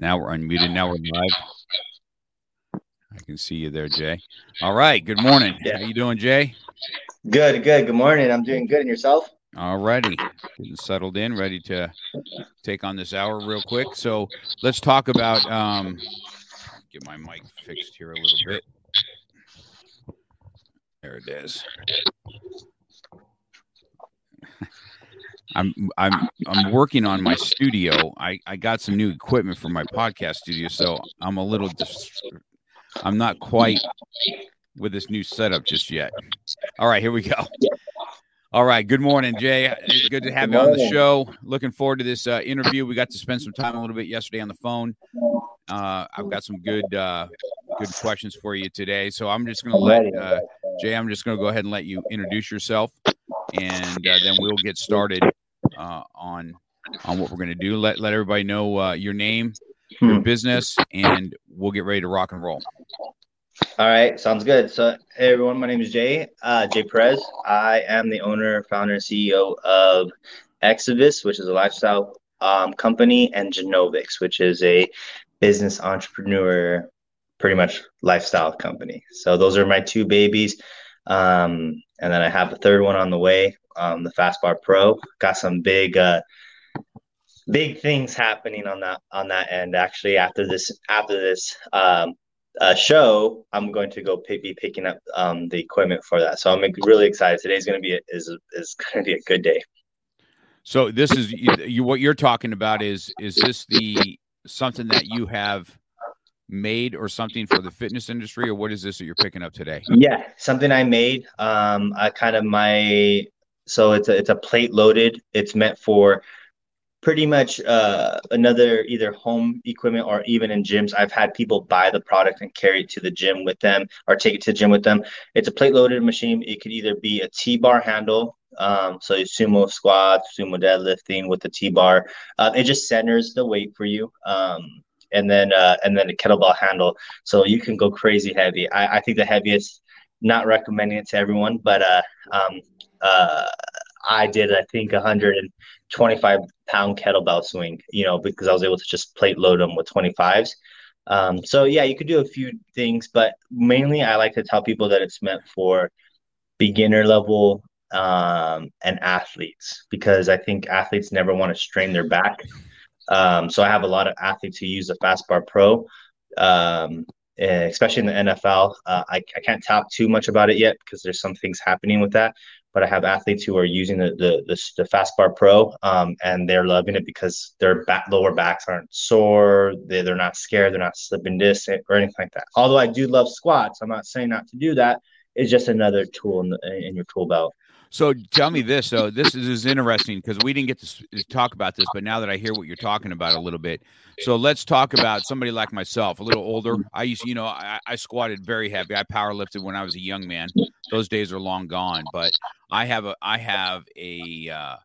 Now we're unmuted. Now we're live. I can see you there, Jay. All right. Good morning. Yeah. How you doing, Jay? Good, good. Good morning. I'm doing good. And yourself? All righty. Getting settled in, ready to take on this hour real quick. So let's talk about um get my mic fixed here a little bit. There it is. I'm I'm I'm working on my studio. I I got some new equipment for my podcast studio, so I'm a little dis- I'm not quite with this new setup just yet. All right, here we go. All right, good morning, Jay. It's good to have Good you on the show. Looking forward to this uh, interview. We got to spend some time a little bit yesterday on the phone. Uh, I've got some good uh, good questions for you today, so I'm just going to let uh, Jay. I'm just going to go ahead and let you introduce yourself, and uh, then we'll get started uh, on on what we're going to do. Let let everybody know uh, your name, your Hmm. business, and we'll get ready to rock and roll. All right, sounds good. So, hey everyone, my name is Jay, uh, Jay Perez. I am the owner, founder, and CEO of Exodus, which is a lifestyle um, company, and Genovix, which is a business entrepreneur, pretty much lifestyle company. So, those are my two babies. Um, and then I have a third one on the way, um, the Fastbar Pro. Got some big, uh, big things happening on that on that end. Actually, after this, after this um, uh, show, I'm going to go pick, be picking up um, the equipment for that. So I'm really excited. Today's going to be a, is is going to be a good day. So this is you, you. What you're talking about is is this the something that you have made or something for the fitness industry, or what is this that you're picking up today? Yeah, something I made. Um, I kind of my so it's a it's a plate loaded. It's meant for pretty much uh, another either home equipment or even in gyms. I've had people buy the product and carry it to the gym with them or take it to the gym with them. It's a plate loaded machine. It could either be a T bar handle. Um, so sumo squats, sumo deadlifting with the T bar. Uh, it just centers the weight for you. Um, and then uh, and then a kettlebell handle, so you can go crazy heavy. I, I think the heaviest, not recommending it to everyone, but uh, um, uh, I did I think 125 pound kettlebell swing, you know, because I was able to just plate load them with 25s. Um, so yeah, you could do a few things, but mainly I like to tell people that it's meant for beginner level um, and athletes because I think athletes never want to strain their back. Um, so I have a lot of athletes who use the Fastbar Pro, um, eh, especially in the NFL. Uh, I, I can't talk too much about it yet because there's some things happening with that. But I have athletes who are using the the the, the Fastbar Pro, um, and they're loving it because their back lower backs aren't sore. They they're not scared. They're not slipping disc or anything like that. Although I do love squats, I'm not saying not to do that. It's just another tool in, the, in your tool belt. So tell me this. So this is, is interesting because we didn't get to talk about this, but now that I hear what you're talking about a little bit, so let's talk about somebody like myself, a little older. I used, you know, I, I squatted very heavy. I power lifted when I was a young man. Those days are long gone. But I have a, I have a, uh,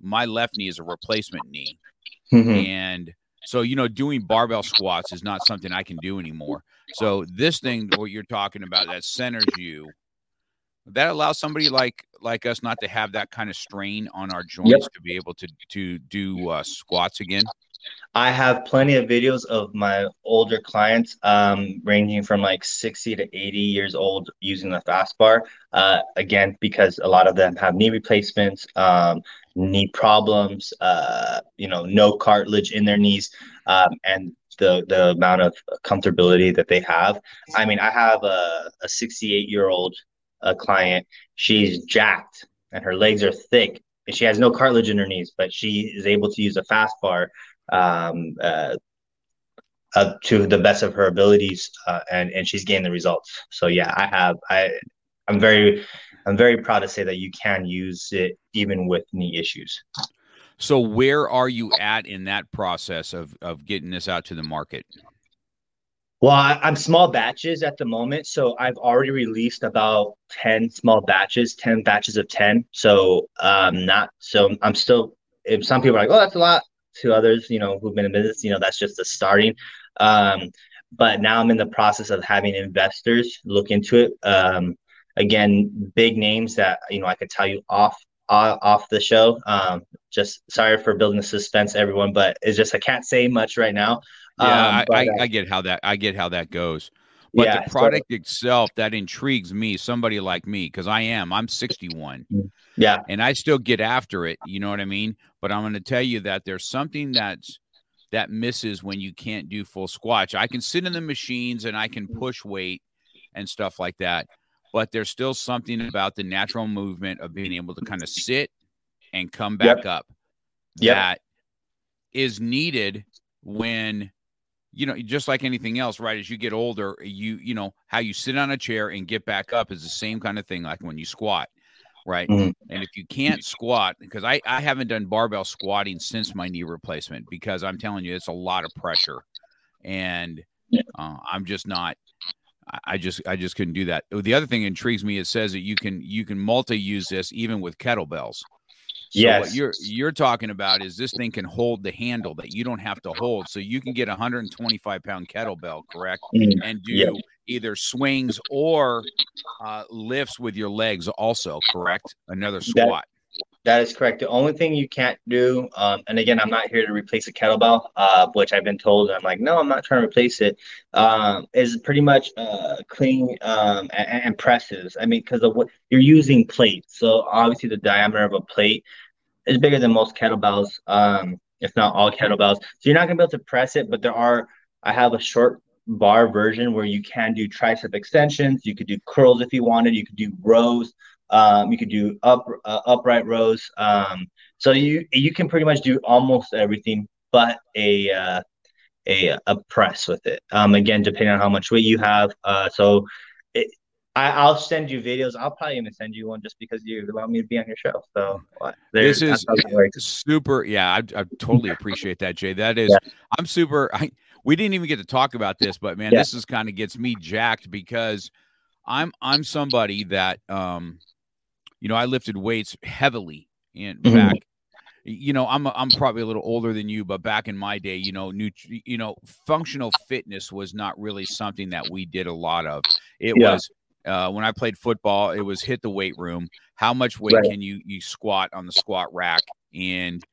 my left knee is a replacement knee, Mhm. and so you know, doing barbell squats is not something I can do anymore. So this thing, what you're talking about, that centers you that allows somebody like like us not to have that kind of strain on our joints to be able to to do uh, squats again. I have plenty of videos of my older clients, um, ranging from like 60 to 80 years old, using the Fastbar. Uh, again, because a lot of them have knee replacements, um, knee problems, uh, you know, no cartilage in their knees, um, and the the amount of comfortability that they have. I mean, I have a, a 68 year old uh, client. She's jacked and her legs are thick, and she has no cartilage in her knees, but she is able to use a Fastbar um, uh, uh, to the best of her abilities, uh, and and she's gained the results. So yeah, I have I I'm very I'm very proud to say that you can use it even with knee issues. So where are you at in that process of of getting this out to the market? Well, I, am small batches at the moment, so I've already released about ten small batches, ten batches of ten. So um, not so I'm still. If some people are like, "Oh, that's a lot," to others, you know, who've been in business, you know, that's just the starting. Um, but now I'm in the process of having investors look into it. Um, again, big names that you know I could tell you off off the show. Um, just sorry for building the suspense, everyone, but it's just I can't say much right now. Yeah, um, but, I, I, I, get how that I get how that goes. But yeah, the product so, itself that intrigues me, somebody like me, because I am, I'm 61. Mm, yeah. And I still get after it. You know what I mean? But I'm going to tell you that there's something that's that misses when you can't do full squats. I can sit in the machines and I can push weight and stuff like that but there's still something about the natural movement of being able to kind of sit and come back yep. up yep. that is needed when you know just like anything else right as you get older you you know how you sit on a chair and get back up is the same kind of thing like when you squat right mm-hmm. and if you can't squat because I, I haven't done barbell squatting since my knee replacement because i'm telling you it's a lot of pressure and uh, i'm just not I just I just couldn't do that. The other thing intrigues me. It says that you can you can multi use this even with kettlebells. So yes. what you're you're talking about is this thing can hold the handle that you don't have to hold, so you can get a 125 pound kettlebell, correct, mm-hmm. and do yep. either swings or uh, lifts with your legs, also correct. Another squat. That is correct. The only thing you can't do, um, and again, I'm not here to replace a kettlebell, uh, which I've been told. I'm like, no, I'm not trying to replace it. Um, is pretty much uh, clean um, and, and, presses. I mean, because of what you're using plates, so obviously the diameter of a plate is bigger than most kettlebells, um, if not all kettlebells. So you're not gonna be able to press it, but there are. I have a short bar version where you can do tricep extensions. You could do curls if you wanted. You could do rows. Um, you could do up uh, upright rows. Um, so you you can pretty much do almost everything but a uh, a a press with it. Um, again, depending on how much weight you have. Uh, so it, I, will send you videos. I'll probably even send you one just because you allow me to be on your show. So this is super. Yeah, I, I totally appreciate that, Jay. That is, yeah. I'm super. I, we didn't even get to talk about this, but man, yeah. this is kind of gets me jacked because I'm I'm somebody that um you know, I lifted weights heavily in mm-hmm. back. You know, I'm I'm probably a little older than you, but back in my day, you know, new, you know, functional fitness was not really something that we did a lot of. It yeah. was uh, when I played football, it was hit the weight room. How much weight right. can you you squat on the squat rack? And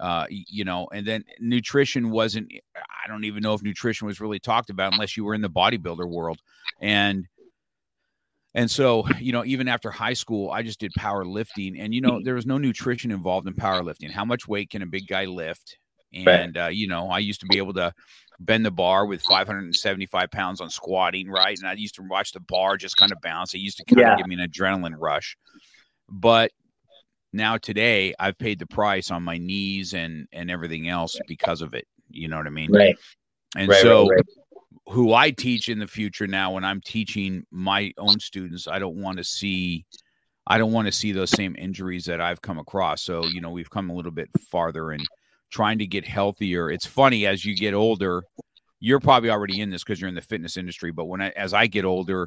uh, you know, and then nutrition wasn't. I don't even know if nutrition was really talked about unless you were in the bodybuilder world. And and so, you know, even after high school, I just did powerlifting, and you know, there was no nutrition involved in powerlifting. How much weight can a big guy lift? And uh, you know, I used to be able to bend the bar with 575 pounds on squatting, right? And I used to watch the bar just kind of bounce. It used to kind yeah. of give me an adrenaline rush. But now today, I've paid the price on my knees and and everything else because of it. You know what I mean? Right. And right, so. Right, right who I teach in the future now when I'm teaching my own students, I don't want to see I don't want to see those same injuries that I've come across. So, you know, we've come a little bit farther in trying to get healthier. It's funny as you get older, you're probably already in this because you're in the fitness industry, but when I, as I get older,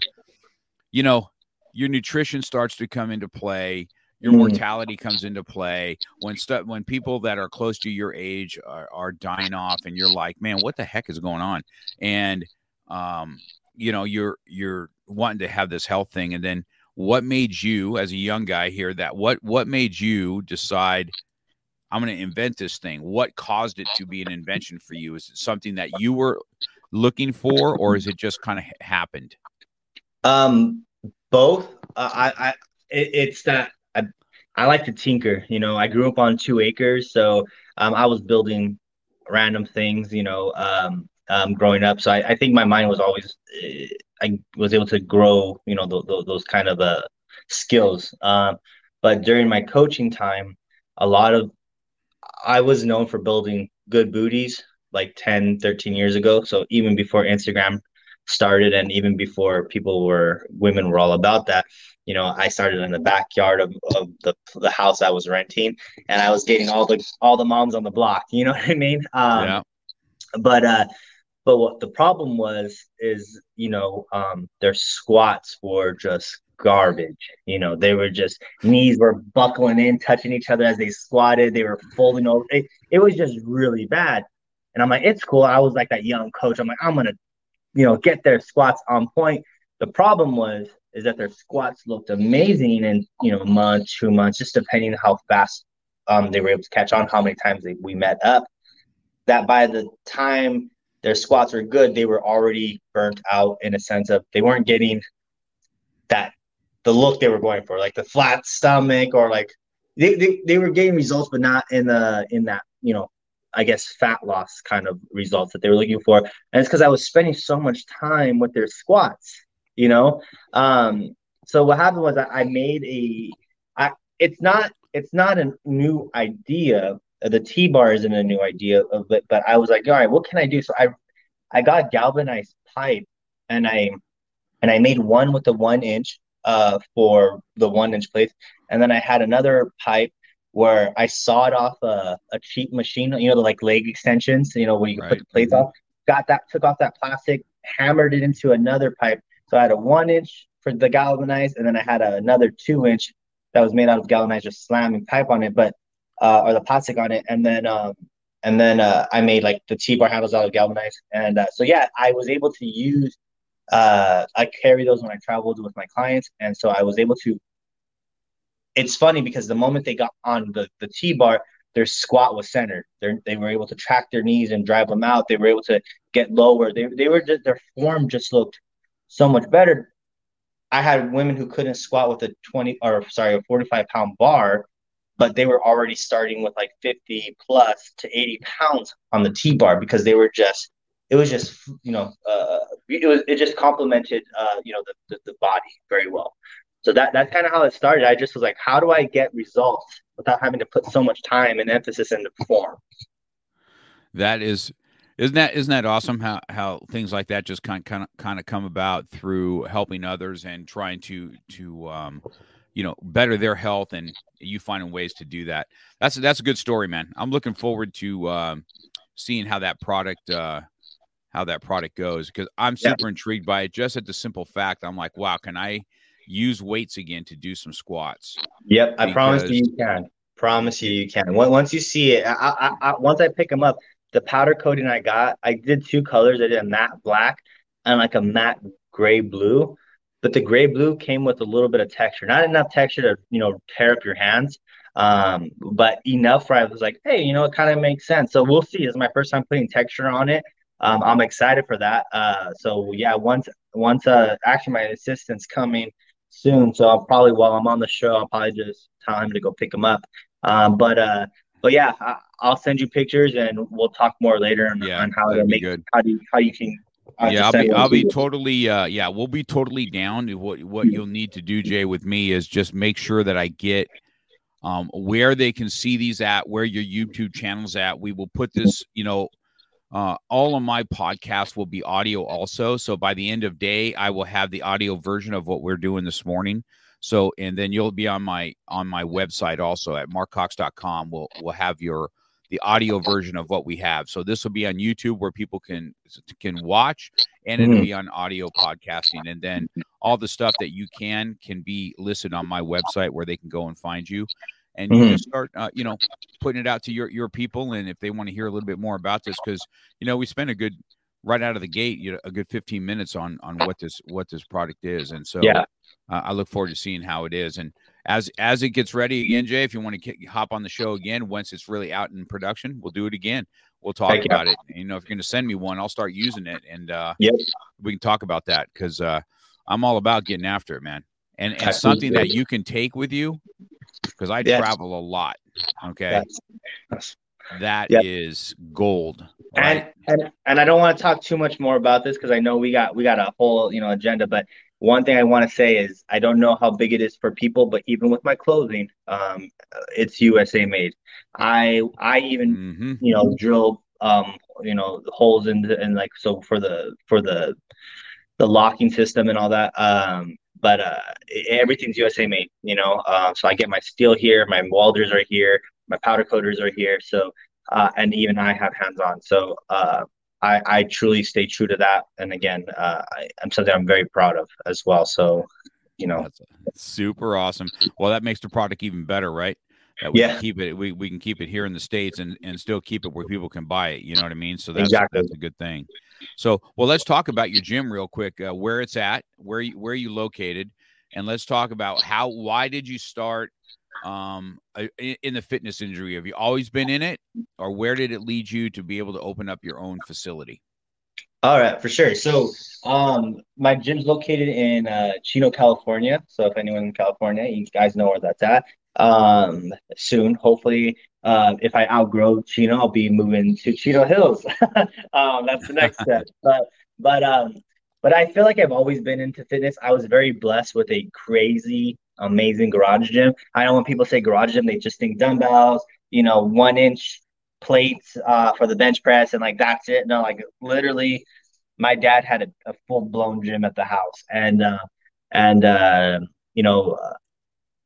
you know, your nutrition starts to come into play your mm. mortality comes into play when stuff when people that are close to your age are, are, dying off and you're like man what the heck is going on? And um you know you're you're wanting to have this health thing and then what made you as a young guy here that what what made you decide i'm going to invent this thing what caused it to be an invention for you? Is it something that you were looking for or is it just kind of happened? Um both. Uh, i i it, it's that I like to tinker. You know, I grew up on two acres, so um, I was building random things. You know, um, um, growing up. So I, I, think my mind was always uh, I was able to grow. You know, th- th- those kind of uh, skills. Um, but during my coaching time, a lot of I was known for building good booties like 10, 13 years ago. So even before Instagram started and even before people were women were all about that you know i started in the backyard of, of the, the house i was renting and i was getting all the all the moms on the block you know what i mean? Um, yeah. but uh but what the problem was is you know um their squats were just garbage you know they were just knees were buckling in touching each other as they squatted they were folding over it, it was just really bad. And i'm like it's cool. I was like that young coach i'm like i'm gonna you know, get their squats on point. The problem was is that their squats looked amazing in you know a month, two months, just depending on how fast um, they were able to catch on, how many times they, we met up. That by the time their squats were good, they were already burnt out in a sense of they weren't getting that the look they were going for, like the flat stomach or like they, they, they were getting results, but not in the in that you know I guess, fat loss kind of results that they were looking for. And it's because I was spending so much time with their squats, you know? Um, so what happened was I, I made a, I, it's not, it's not a new idea. The T bar isn't a new idea of it, but I was like, all right, what can I do? So I, I got galvanized pipe and I, and I made one with the one inch uh, for the one inch plates. And then I had another pipe where I sawed off a, a cheap machine, you know, the like leg extensions, you know, where you right. put the plates mm-hmm. off. Got that, took off that plastic, hammered it into another pipe. So I had a one inch for the galvanized, and then I had a, another two inch that was made out of galvanized, just slamming pipe on it, but uh, or the plastic on it, and then um, and then uh, I made like the T-bar handles out of galvanized, and uh, so yeah, I was able to use. Uh, I carry those when I traveled with my clients, and so I was able to it's funny because the moment they got on the, the T bar, their squat was centered. they they were able to track their knees and drive them out. They were able to get lower. They, they were just, their form just looked so much better. I had women who couldn't squat with a 20 or sorry, a 45 pound bar, but they were already starting with like 50 plus to 80 pounds on the T bar because they were just, it was just, you know, uh, it was, it just complemented, uh, you know, the, the, the body very well. So that that's kind of how it started. I just was like, how do I get results without having to put so much time and emphasis into form? That is isn't that isn't that awesome how how things like that just kind kind of kind of come about through helping others and trying to to um you know better their health and you finding ways to do that that's that's a good story man i'm looking forward to um, seeing how that product uh how that product goes because i'm super yeah. intrigued by it just at the simple fact i'm like wow can i use weights again to do some squats. Yep, I promise you, you can. Promise you, you can. Once you see it, I, I, I, once I pick them up, the powder coating I got, I did two colors. I did a matte black and like a matte gray blue. But the gray blue came with a little bit of texture, not enough texture to you know tear up your hands, um, but enough where I was like, hey, you know, it kind of makes sense. So we'll see. It's my first time putting texture on it. Um, I'm excited for that. Uh, so yeah, once once uh, actually my assistant's coming soon. So I'll probably while I'm on the show, I'll probably just tell him to go pick him up. Um, but uh, but yeah, I, will send you pictures and we'll talk more later on, yeah, on how to make good. how do you, how you can. Yeah, I'll be I'll be totally uh yeah, we'll be totally down. What what you'll need to do, Jay, with me is just make sure that I get um where they can see these at, where your YouTube channel's at. We will put this, you know, uh, all of my podcasts will be audio also. So by the end of day, I will have the audio version of what we're doing this morning. So and then you'll be on my on my website also at markcox.com. We'll we'll have your the audio version of what we have. So this will be on YouTube where people can can watch, and it'll mm-hmm. be on audio podcasting. And then all the stuff that you can can be listed on my website where they can go and find you and you mm-hmm. just start uh, you know putting it out to your your people and if they want to hear a little bit more about this because you know we spent a good right out of the gate you know a good 15 minutes on on what this what this product is and so yeah uh, i look forward to seeing how it is and as as it gets ready again jay if you want to hop on the show again once it's really out in production we'll do it again we'll talk Thank about you. it you know if you're going to send me one i'll start using it and uh yep. we can talk about that because uh i'm all about getting after it man and and something that you can take with you because I Yes. travel a lot. Okay, that's- that Yep. is gold. and, Right? and and I don't want to talk too much more about this because I know we got we got a whole you know agenda. But one thing I want to say is I don't know how big it is for people, but even with my clothing, um, it's USA made. I I even hmm you know drill um you know holes in the and like so for the for the the locking system and all that. Um, but uh, everything's USA made. You know, uh, so I get my steel here, my welders are here, my powder coaters are here. So uh, and even I have hands on. So uh, I I truly stay true to that. And again, uh, I, I'm something I'm very proud of as well. So you know, That's super awesome. Well, that makes the product even better, right? That we Yeah. can keep it. We, we can keep it here in the states and and still keep it where people can buy it. You know what I mean? So that's Exactly. that's a good thing. So, well, let's talk about your gym real quick. Uh, where it's at, where you where you located, and let's talk about how. Why did you start um in, in the fitness industry? Have you always been in it, or where did it lead you to be able to open up your own facility? All right, for sure. So, um, my gym's located in uh, Chino, California. So, if anyone in California, you guys know where that's at. Um, soon, hopefully, uh, if I outgrow Chino, I'll be moving to Chino Hills. um, that's the next step. But, but, um, but I feel like I've always been into fitness. I was very blessed with a crazy, amazing garage gym. I know when people say garage gym, they just think dumbbells, you know, one inch plates uh, for the bench press and like that's it. No, like literally, my dad had a, a full blown gym at the house, and uh, and uh, you know,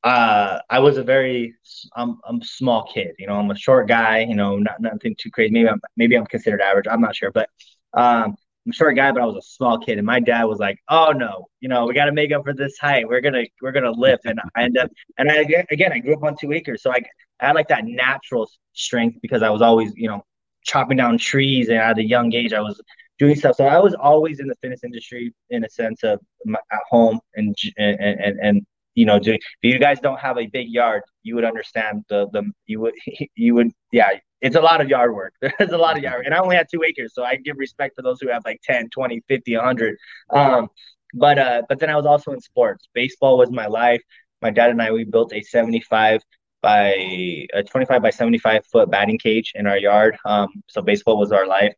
uh, I was a very I'm I'm small kid. You know, I'm a short guy. You know, not nothing too crazy. Maybe I'm maybe I'm considered average. I'm not sure, but um. I'm a short guy, but I was a small kid, and my dad was like, "Oh no, you know, we got to make up for this height. We're gonna, we're gonna lift." And I end up, and I again, I grew up on two acres, so I, I had like that natural strength because I was always, you know, chopping down trees, and at a young age, I was doing stuff. So I was always in the fitness industry in a sense of my, at home and and and and you know, doing. If you guys don't have a big yard, you would understand the the you would you would yeah. It's a lot of yard work. There's a lot of yard, and I only had two acres, so I give respect for those who have like 10, 20, 50, 100. Um, but uh, but then I was also in sports. Baseball was my life. My dad and I we built a 75 by a 25 by 75 foot batting cage in our yard. Um, so baseball was our life,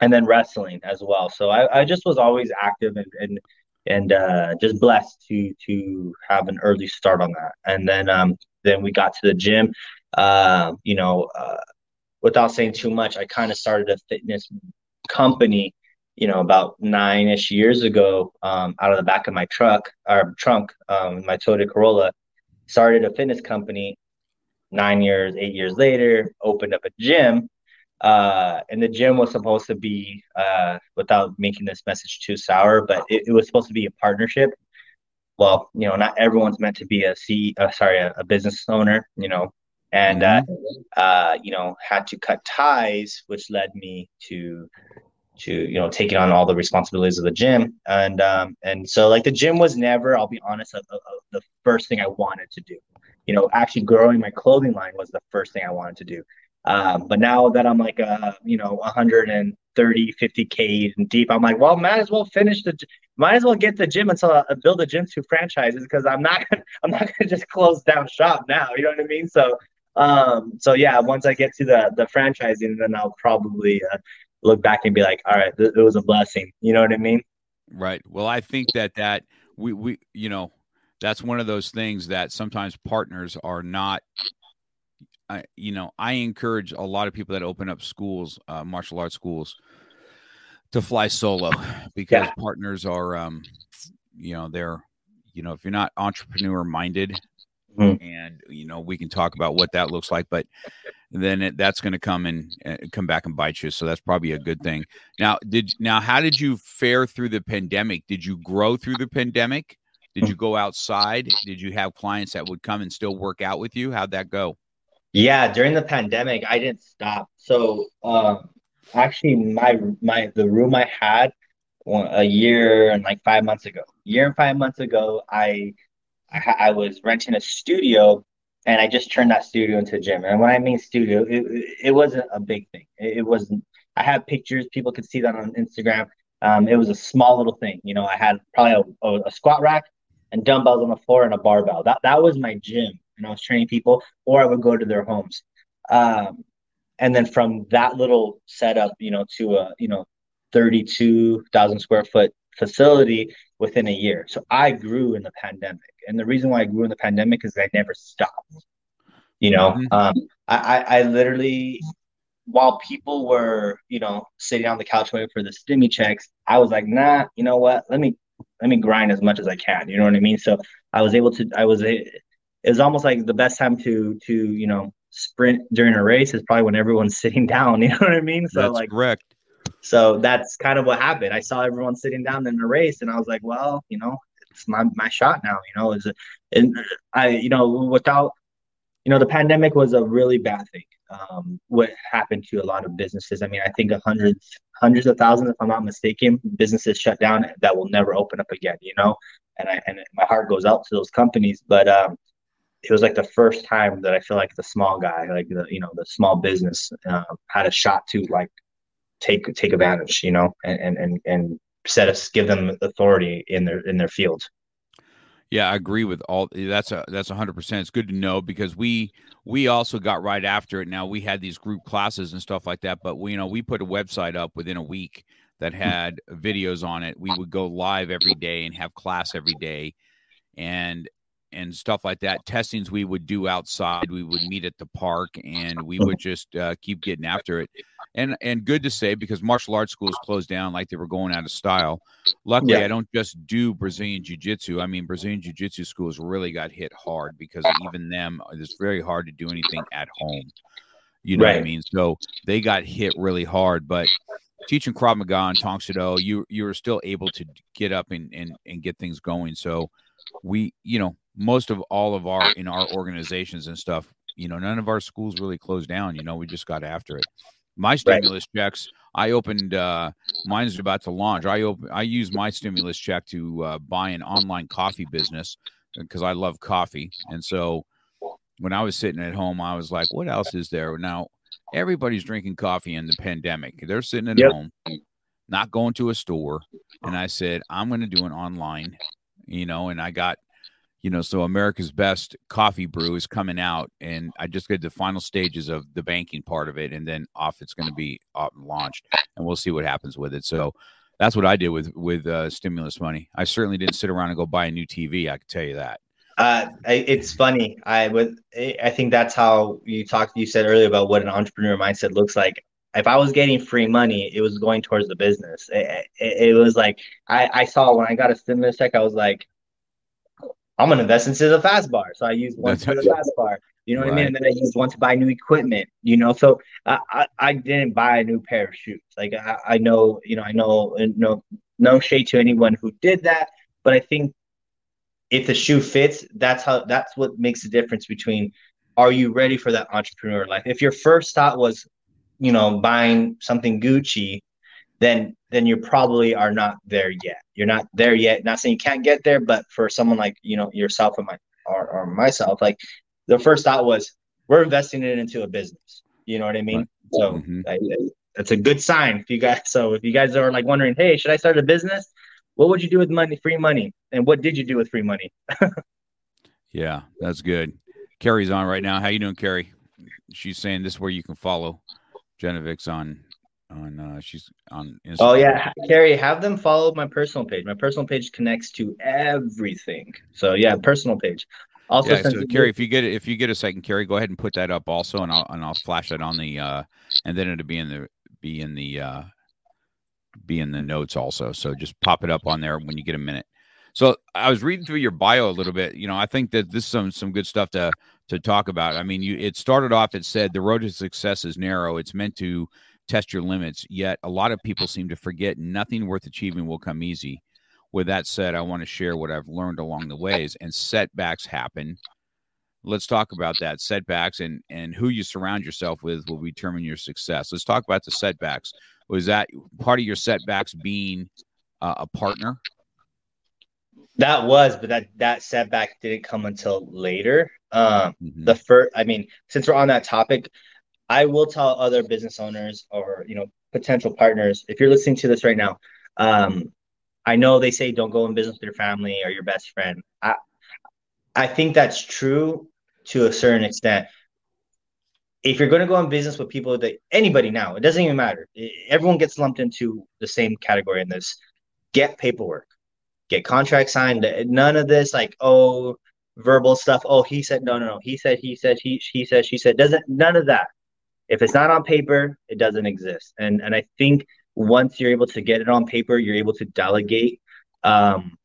and then wrestling as well. So I, I just was always active and and and uh, just blessed to to have an early start on that. And then um, then we got to the gym. Uh, you know, uh, without saying too much, I kind of started a fitness company. You know, about nine ish years ago, um, out of the back of my truck or trunk, um, my Toyota Corolla, started a fitness company. Nine years, eight years later, opened up a gym uh, and the gym was supposed to be uh, without making this message too sour but it, it, was supposed to be a partnership. Well you know not everyone's meant to be a c uh, sorry a, a, business owner you know and mm-hmm. uh, you know had to cut ties which led me to to you know taking on all the responsibilities of the gym. And um, and so like the gym was never i'll be honest the first thing i wanted to do. You know actually growing my clothing line was the first thing i wanted to do um, but now that I'm like, uh, you know, 130, 50 K deep, I'm like, well, might as well finish the, might as well get the gym until I build a gym to franchises because I'm not, gonna, I'm not gonna just close down shop now. You know what I mean? So, um, so yeah, once I get to the the franchising, then I'll probably uh, look back and be like, all right, th- it was a blessing. You know what I mean? Right. Well, I think that that we we you know that's one of those things that sometimes partners are not I, you know, I encourage a lot of people that open up schools, uh, martial arts schools, to fly solo because yeah. partners are, um, you know, they're, you know, if you're not entrepreneur minded, mm-hmm. and you know, we can talk about what that looks like, but then it, that's going to come and uh, come back and bite you. So that's probably a good thing. Now, did now how did you fare through the pandemic? Did you grow through the pandemic? Did you go outside? Did you have clients that would come and still work out with you? How'd that go? Yeah, during the pandemic, I didn't stop. So, um, actually, my my the room I had a year and like five months ago, year and five months ago, I I, I was renting a studio, and I just turned that studio into a gym. And when I mean studio, it it wasn't a big thing. It, it wasn't. I have pictures; people could see that on Instagram. Um, it was a small little thing. You know, I had probably a, a, a squat rack and dumbbells on the floor and a barbell. That that was my gym and I was training people, or I would go to their homes. Um, and then from that little setup, you know, to a you know, thirty-two thousand square foot facility within a year. So I grew in the pandemic, and the reason why I grew in the pandemic is I never stopped. You know, mm-hmm. um, I, I literally while people were, you know, sitting on the couch waiting for the stimmy checks, I was like, nah, you know what? Let me let me grind as much as I can. You know what I mean? So I was able to. I was. It was almost like the best time to to you know sprint during a race is probably when everyone's sitting down. You know what I mean? So that's like correct. So that's kind of what happened. I saw everyone sitting down in the race, and I was like, well, you know, it's my my shot now. You know, is it? And I, you know, without, you know, the pandemic was a really bad thing um, what happened to a lot of businesses. I mean, I think hundreds, hundreds of thousands, if I'm not mistaken, businesses shut down that will never open up again. You know, and I and my heart goes out to those companies, but um, it was like the first time that I feel like the small guy, like the you know the small business, uh, had a shot to like take take advantage. You know, and and and and set us give them authority in their in their field. Yeah, I agree with all. That's a that's a hundred percent. It's good to know because we we also got right after it. Now we had these group classes and stuff like that, but we you know we put a website up within a week that hmm. had videos on it. We would go live every day and have class every day, and and stuff like that. Testings we would do outside. We would meet at the park, and we would just uh, keep getting after it. And and good to say because martial arts schools closed down like they were going out of style. Luckily, yeah. I don't just do Brazilian jiu jitsu. I mean, Brazilian jiu jitsu schools really got hit hard because even them, it's very hard to do anything at home. You know right. what I mean? So they got hit really hard, but teaching Krav Maga and Soo you you were still able to get up and, and and get things going. So we, you know, most of all of our in our organizations and stuff, you know, none of our schools really closed down. You know, we just got after it. My stimulus right. checks, I opened. uh Mine's about to launch. I open. I use my stimulus check to uh, buy an online coffee business because I love coffee, and so when I was sitting at home, I was like, "What else is there now?" Everybody's drinking coffee in the pandemic. They're sitting at yep. home, not going to a store, and I said, "I'm going to do an online." You know, and I got you know, so America's Best Coffee Brew is coming out, and I just get the final stages of the banking part of it, and then off it's going to be launched, and we'll see what happens with it. So that's what I did with with uh, stimulus money. I certainly didn't sit around and go buy a new TV. I can tell you that. Uh, it's funny. I would. I think that's how you talked. You said earlier about what an entrepreneur mindset looks like. If I was getting free money, it was going towards the business. It, it, it was like I, I saw when I got a stimulus check, I was like, I'm gonna invest into the Fastbar. So I used one for the Fastbar. You know what right. I mean? And then I used one to buy new equipment. You know, so I, I, I didn't buy a new pair of shoes. Like I, I know, you know, I know, no, no shade to anyone who did that, but I think if the shoe fits, that's how that's what makes the difference between are you ready for that entrepreneur life? If your first thought was, you know, buying something Gucci, then then you probably are not there yet. You're not there yet. Not saying you can't get there, but for someone like you know yourself and my or, or myself, like the first thought was we're investing it into a business. You know what I mean? Right. So mm-hmm. I, that's a good sign if you guys. So if you guys are like wondering, hey, should I start a business? What would you do with money, free money, and what did you do with free money? yeah, that's good. Carrie's on right now. How you doing, Carrie? She's saying this is where you can follow Genevix on on uh she's on Instagram. Oh yeah, Carrie, have them follow my personal page. My personal page connects to everything. So yeah, personal page. Also, yeah, so Carrie, if you get it, if you get a second, Carrie, go ahead and put that up also, and I'll and I'll flash that on the uh, and then it'll be in the be in the uh, be in the notes also. So just pop it up on there when you get a minute. So I was reading through your bio a little bit. You know, I think that this is some some good stuff to to talk about. I mean, you it started off. It said the road to success is narrow. It's meant to test your limits. Yet a lot of people seem to forget nothing worth achieving will come easy. With that said, I want to share what I've learned along the ways, and setbacks happen. Let's talk about that setbacks and and who you surround yourself with will determine your success. Let's talk about the setbacks. Was that part of your setbacks being uh, a partner? That was, but that that setback didn't come until later. Um, mm-hmm. The first, I mean, since we're on that topic, I will tell other business owners or you know potential partners if you're listening to this right now. Um, I know they say don't go in business with your family or your best friend. I I think that's true to a certain extent. If you're going to go in business with people that anybody now, it doesn't even matter. Everyone gets lumped into the same category in this. Get paperwork, get contract signed. None of this like oh verbal stuff. Oh, he said no, no, no. He said he said he he said she said. Doesn't none of that. If it's not on paper, it doesn't exist. And and I think once you're able to get it on paper, you're able to delegate um,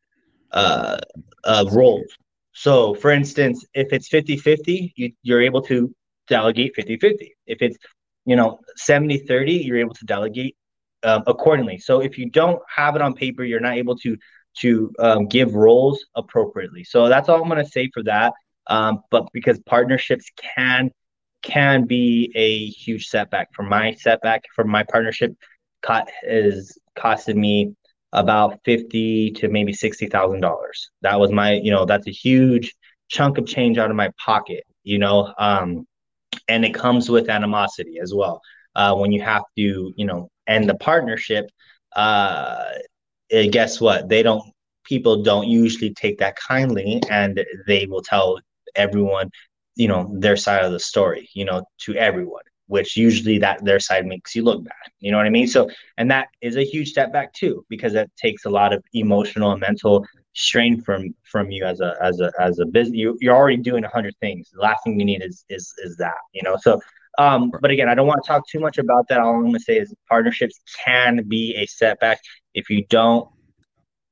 uh, uh, roles. So, for instance, if it's 50 50, you, you're able to delegate 50 50. If it's, you know, 70 30, you're able to delegate um, accordingly. So, if you don't have it on paper, you're not able to to um, give roles appropriately. So that's all I'm going to say for that. Um, but because partnerships can can be a huge setback for my setback for my partnership cut is costed me about fifty to maybe sixty thousand dollars. That was my, you know, that's a huge chunk of change out of my pocket, you know. Um, and it comes with animosity as well. Uh, when you have to, you know, end the partnership, uh, it, guess what? They don't. People don't usually take that kindly, and they will tell everyone, you know, their side of the story, you know, to everyone which usually that their side makes you look bad. You know what I mean? So, and that is a huge step back too, because that takes a lot of emotional and mental strain from from you as a as a as a business. You, you're already doing a hundred things. The last thing you need is is is that. You know, so. Um, but again, I don't want to talk too much about that. All I'm going to say is partnerships can be a setback if you don't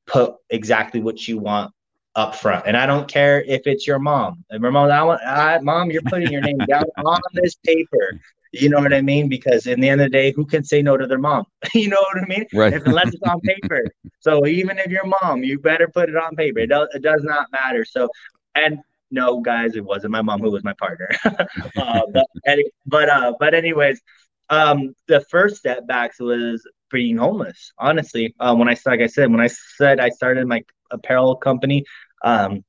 put exactly what you want up front. And I don't care if it's your mom. And Ramon, I want, I, mom, you're putting your name down on this paper. You know what I mean? Because in the end of the day, who can say no to their mom? you know what I mean? Right. If, unless it's on paper. so even if your mom, you better put it on paper. It does, it does not matter. So, and no, guys, it wasn't my mom who was my partner. uh, but but uh, but anyways, um, the first step back was being homeless. Honestly, uh, when I like I said, when I said I started my apparel company, um,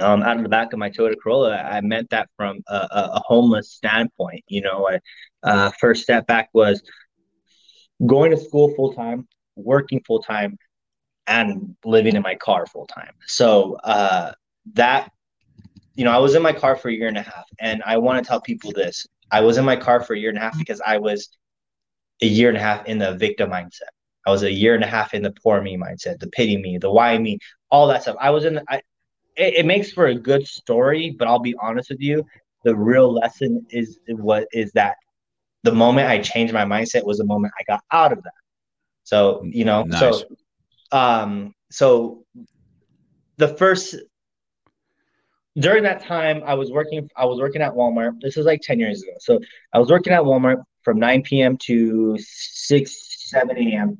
um, out of the back of my Toyota Corolla, I meant that from a, a homeless standpoint. You know, I, uh, first step back was going to school full time, working full time, and living in my car full time. So uh, that, you know, I was in my car for a year and a half, and I want to tell people this: I was in my car for a year and a half because I was a year and a half in the victim mindset. I was a year and a half in the poor me mindset, the pity me, the why me, all that stuff. I was in. The, I, it, it makes for a good story, but I'll be honest with you, the real lesson is what is that the moment I changed my mindset was the moment I got out of that. So, you know, nice. so um so the first during that time I was working I was working at Walmart. This is like 10 years ago. So I was working at Walmart from 9 p.m. to 6, 7 a.m.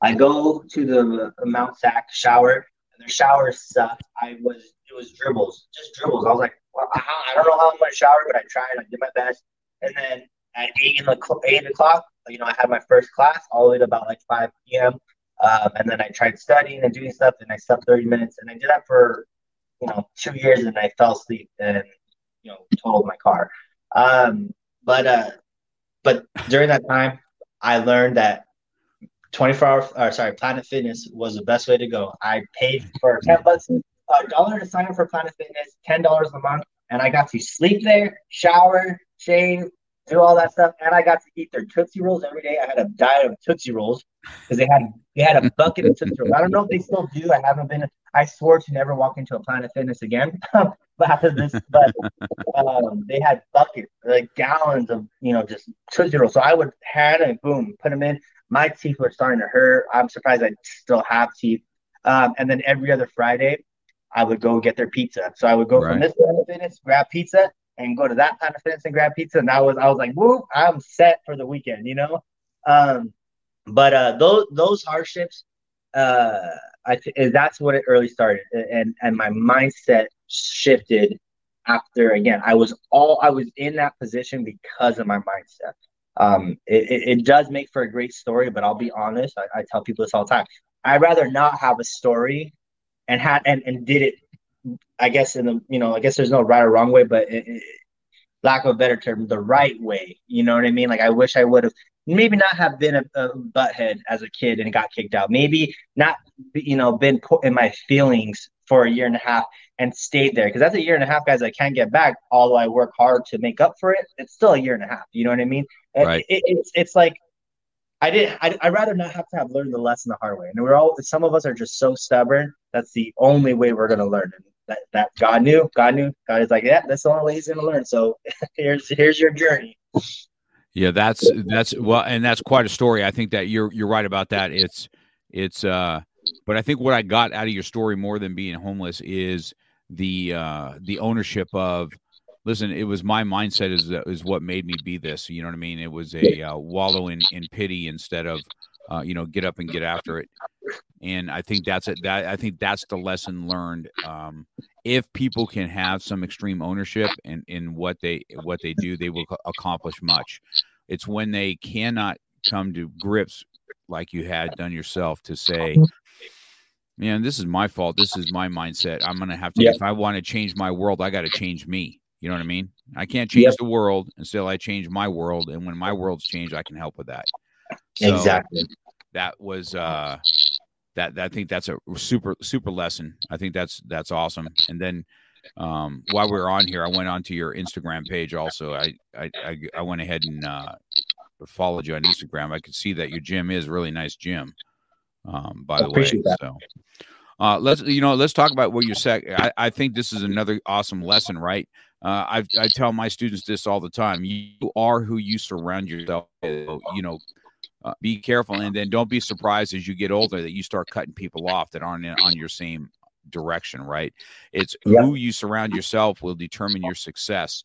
I go to the Mount SAC shower and their showers sucked. I was it was dribbles, just dribbles. I was like, well, I, don't know how I'm gonna shower, but I tried. I did my best. And then at eight in the eight o'clock, you know, I had my first class all the way to about like five p.m. Um, and then I tried studying and doing stuff, and I slept thirty minutes, and I did that for you know two years, and I fell asleep and you know totaled my car. Um, but uh, but during that time, I learned that 24 hour, or sorry, Planet Fitness was the best way to go. I paid for 10 bucks, a dollar to sign up for Planet Fitness, $10 a month, and I got to sleep there, shower, shave, do all that stuff, and I got to eat their Tootsie Rolls every day. I had a diet of Tootsie Rolls because they had they had a bucket of Tootsie Rolls. I don't know if they still do. I haven't been. I swore to never walk into a Planet Fitness again. after this, but um, they had buckets, like gallons of you know just Tootsie Rolls. So I would hand and boom, put them in my teeth were starting to hurt. I'm surprised I still have teeth. Um, and then every other Friday, I would go get their pizza. So I would go right. from this Planet Fitness, grab pizza, and go to that kind of Fitness and grab pizza. And I was I was like, whoop, I'm set for the weekend, you know. Um, but uh, those those hardships, uh, I th- that's what it early started, and and my mindset shifted after again. I was all I was in that position because of my mindset. Um, it, it, it, does make for a great story, but I'll be honest, I, I, tell people this all the time. I'd rather not have a story and had and, and did it, I guess in the you know, I guess there's no right or wrong way, but it, lack of a better term, the right way. You know what I mean? Like I wish I would have maybe not have been a, a butthead as a kid and got kicked out. Maybe not, you know, been put in my feelings for a year and a half and stayed there because that's a year and a half, guys. I can't get back. Although I work hard to make up for it, it's still a year and a half. You know what I mean? Right. It, it, it's it's like I did. I I'd rather not have to have learned the lesson the hard way. And we're all some of us are just so stubborn. That's the only way we're gonna learn. And that that God knew. God knew. God is like, yeah, that's the only way He's gonna learn. So here's here's your journey. Yeah, that's that's well, and that's quite a story. I think that you're you're right about that. It's it's uh, but I think what I got out of your story more than being homeless is the uh the ownership of listen it was my mindset is is what made me be this you know what i mean it was a uh, wallow in, in pity instead of uh, you know get up and get after it and i think that's it that i think that's the lesson learned um, if people can have some extreme ownership in in what they what they do they will accomplish much. It's when they cannot come to grips like you had done yourself to say man this is my fault. This is my mindset. I'm gonna have to yeah. if i want to change my world i got to change me. You know what i mean? I can't change yep. the world until i change my world and when my world's changed i can help with that. So exactly. that was uh that, that i think that's a super super lesson i think that's that's awesome and then um while we are on here i went onto your instagram page also i i i, I went ahead and uh followed you on instagram i could see that your gym is really nice gym um by the way that. so uh, let's you know let's talk about what you said. I, I think this is another awesome lesson, right? Uh, I I tell my students this all the time. You are who you surround yourself. With. You know, uh, be careful, and then don't be surprised as you get older that you start cutting people off that aren't in, on your same direction. Right? It's yeah. who you surround yourself will determine your success.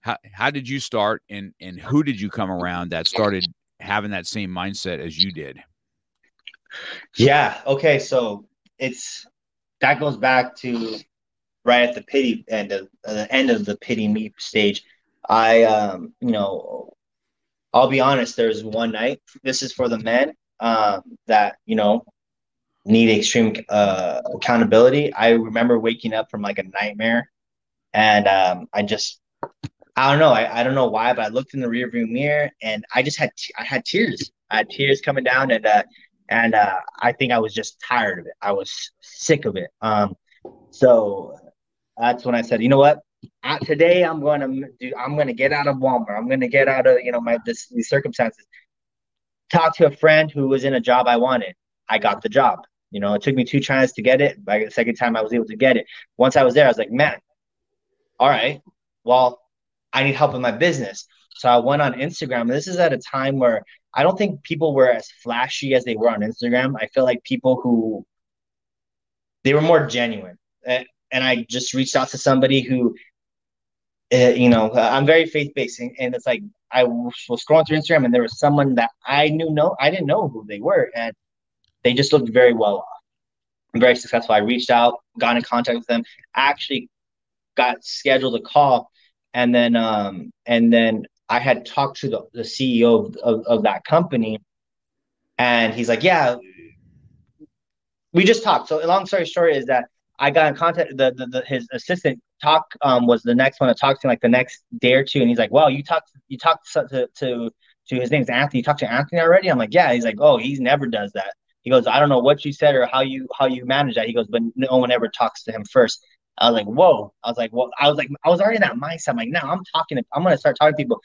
How how did you start, and and who did you come around that started having that same mindset as you did? Yeah. Okay. So it's that goes back to right at the pity end of uh, the end of the pity me stage. I um you know I'll be honest. There's one night. This is for the men um, that you know need extreme uh, accountability. I remember waking up from like a nightmare, and um, I just I don't know. I, I don't know why, but I looked in the rearview mirror and I just had t- I had tears. I had tears coming down, and uh, and uh, I think I was just tired of it. I was sick of it. Um, so that's when I said, you know what? Today I'm going to do. I'm going to get out of Walmart. I'm going to get out of you know my this, these circumstances. Talk to a friend who was in a job I wanted. I got the job. You know, it took me two tries to get it. By the second time, I was able to get it. Once I was there, I was like, man, all right, well, I need help in my business. So I went on Instagram. This is at a time where I don't think people were as flashy as they were on Instagram. I feel like people who they were more genuine. And I just reached out to somebody who, you know, I'm very faith based, and, and, it's like I was scrolling through Instagram, and there was someone that I knew no, I didn't know who they were, and they just looked very well off. Very successful. I reached out, got in contact with them, actually got scheduled a call, and then um, and then I had talked to the, the CEO of, of, of that company, and he's like, "Yeah, we just talked." So, long story short is that I got in contact. The, the, the his assistant talk um, was the next one to talk to, like the next day or two, and he's like, "Well, you talked you talked to to to his name's Anthony. You talked to Anthony already?" I'm like, "Yeah." He's like, "Oh, he never does that." He goes, "I don't know what you said or how you how you manage that." He goes, "But no one ever talks to him first. I was like, "Whoa!" I was like, "Well," I was like, I was already in that mindset. I'm like, "Now I'm talking. To, I'm gonna start talking to people."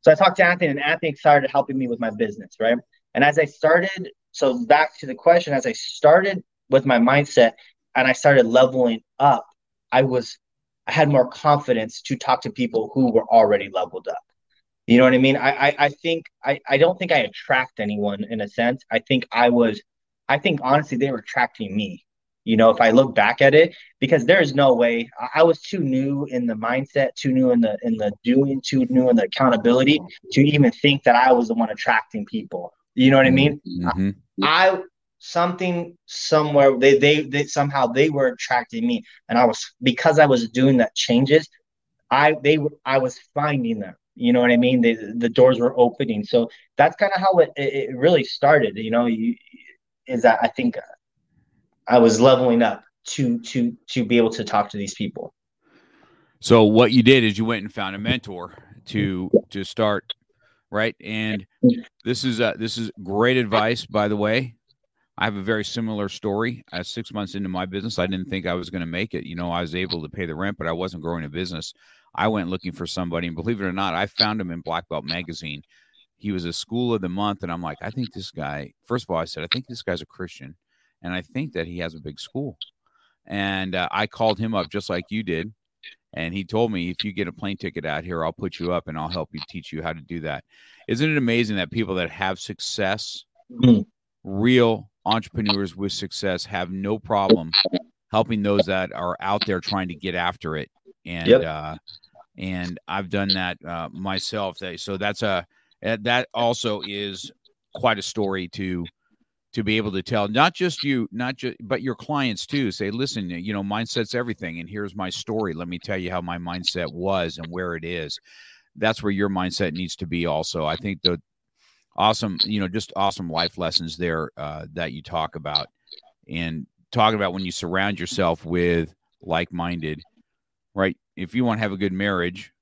So I talked to Anthony, and Anthony started helping me with my business, right? And as I started, so back to the question, as I started with my mindset and I started leveling up, I was, I had more confidence to talk to people who were already leveled up. You know what I mean? I, I, I think, I, I don't think I attract anyone in a sense. I think I was, I think honestly, they were attracting me you know if i look back at it because there's no way i was too new in the mindset too new in the in the doing too new in the accountability to even think that i was the one attracting people you know what i mean mm-hmm. I something somewhere they, they they somehow they were attracting me and i was because i was doing that changes i they i was finding them you know what i mean they, the doors were opening so that's kind of how it, it really started you know you, is that i think I was leveling up to to to be able to talk to these people. So what you did is you went and found a mentor to to start, right? And this is uh, this is great advice, by the way. I have a very similar story. Uh, six months into my business, I didn't think I was going to make it. You know, I was able to pay the rent, but I wasn't growing a business. I went looking for somebody, and believe it or not, I found him in Black Belt Magazine. He was a school of the month, and I'm like, I think this guy. First of all, I said, I think this guy's a Christian, and I think that he has a big school. And uh, I called him up just like you did, and he told me, if you get a plane ticket out here, I'll put you up and I'll help you teach you how to do that. Isn't it amazing that people that have success, mm-hmm. Real entrepreneurs with success, have no problem helping those that are out there trying to get after it? And yep. uh, and I've done that uh, myself. So that's a that also is quite a story to to be able to tell not just you not just but your clients too say listen you know mindset's everything and here's my story let me tell you how my mindset was and where it is that's where your mindset needs to be also i think the awesome you know just awesome life lessons there uh, that you talk about and talking about when you surround yourself with like-minded right if you want to have a good marriage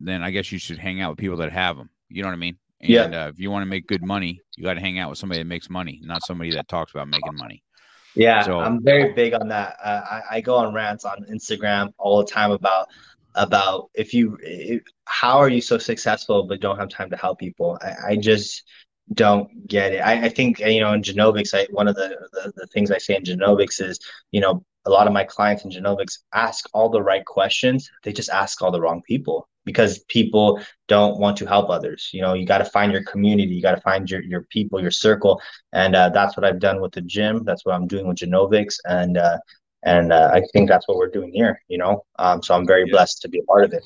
then i guess you should hang out with people that have them you know what i mean and yeah. uh, if you want to make good money, you got to hang out with somebody that makes money, not somebody that talks about making money. Yeah, so, I'm very big on that. Uh, I, I go on rants on Instagram all the time about about if you if, how are you so successful but don't have time to help people. I, I just don't get it. I, I think you know in genomics, I, one of the, the the things I say in genomics is you know a lot of my clients in genomics ask all the right questions. They just ask all the wrong people because people don't want to help others. You know, you got to find your community, you got to find your, your people, your circle. And uh, that's what I've done with the gym. That's what I'm doing with Genomics. And, uh, and uh, I think that's what we're doing here, you know? Um, so I'm very yeah. blessed to be a part of it.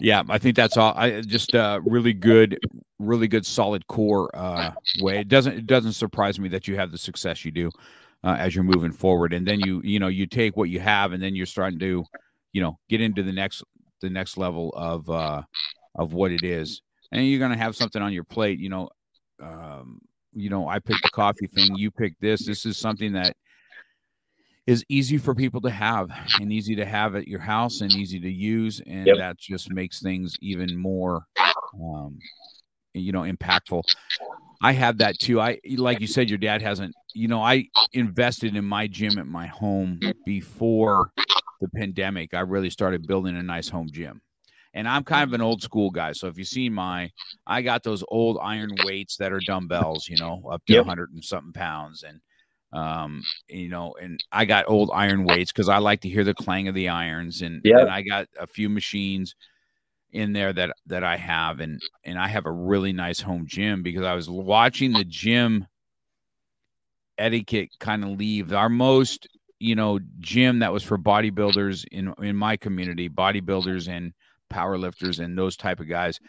Yeah, I think that's all. I just uh, really good, really good, solid core uh, way. It doesn't it doesn't surprise me that you have the success you do uh, as you're moving forward, and then you you know you take what you have, and then you're starting to you know get into the next the next level of uh, of what it is, and you're gonna have something on your plate. You know, um, you know, I picked the coffee thing. You picked this. This is something that is easy for people to have and easy to have at your house and easy to use, and yep. that just makes things even more, um, you know, impactful. I have that too. I like you said, your dad hasn't. You know, I invested in my gym at my home before the pandemic, I really started building a nice home gym. And I'm kind of an old school guy. So if you see my, I got those old iron weights that are dumbbells, you know, up to yep. 100 and something pounds. And, um, you know, and I got old iron weights because I like to hear the clang of the irons. And, yep. and I got a few machines in there that that I have and and I have a really nice home gym because I was watching the gym etiquette kind of leave our most you know gym that was for bodybuilders in in my community bodybuilders and powerlifters and those type of guys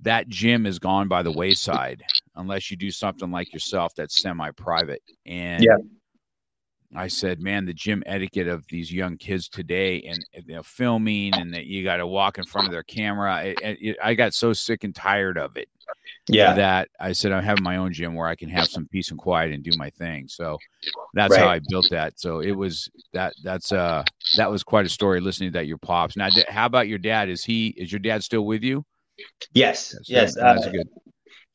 that gym is gone by the wayside unless you do something like yourself that's semi private and yeah I said, man, the gym etiquette of these young kids today and you know, filming and that you got to walk in front of their camera. It, it, I got so sick and tired of it. Yeah. That I said, I'm having my own gym where I can have some peace and quiet and do my thing. So that's right. how I built that. So it was that, that's, uh, that was quite a story listening to that your pops. Now, how about your dad? Is he, is your dad still with you? Yes. That's yes. That's uh, good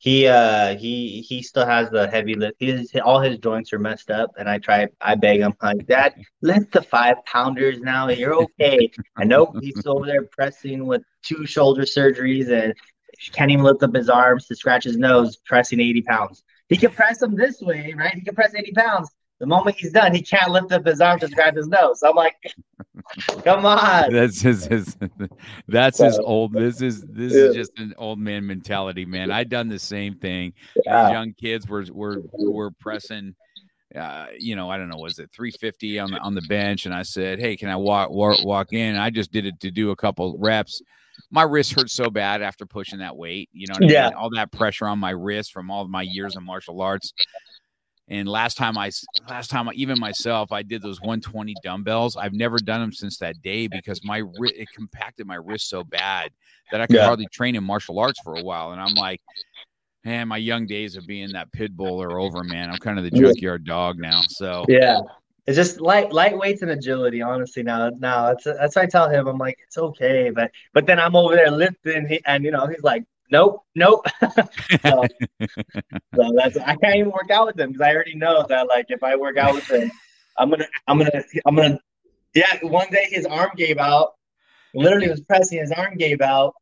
he uh he he still has the heavy lift. His all his joints are messed up, and I try I beg him like Dad, lift the five pounders now. You're okay. I know he's over there pressing with two shoulder surgeries and can't even lift up his arms to scratch his nose, pressing 80 pounds. He can press them this way, right? He can press 80 pounds. The moment he's done, he can't lift up his arms to grab his nose. I'm like, come on. That's his, his that's so, his old. This is this yeah. is just an old man mentality, man. I done the same thing. Yeah. Young kids were were were pressing. Uh, you know, I don't know, was it 350 on the on the bench? And I said, Hey, can I walk walk, walk in? I just did it to do a couple reps my wrist hurt so bad after pushing that weight. You know, yeah. I mean? all that pressure on my wrist from all my years of martial arts. And last time I, last time I, even myself, I did those 120 dumbbells. I've never done them since that day because my it compacted my wrist so bad that I could yeah. hardly train in martial arts for a while. And I'm like, man, my young days of being that pit bull are over, man. I'm kind of the junkyard dog now. So yeah, it's just light lightweights and agility. Honestly, now now that's that's why I tell him I'm like it's okay, but but then I'm over there lifting, and you know he's like nope, nope. so, so that's I can't even work out with him because I already know that like if I work out with him, I'm gonna I'm gonna I'm gonna yeah. One day his arm gave out. Literally was pressing his arm gave out,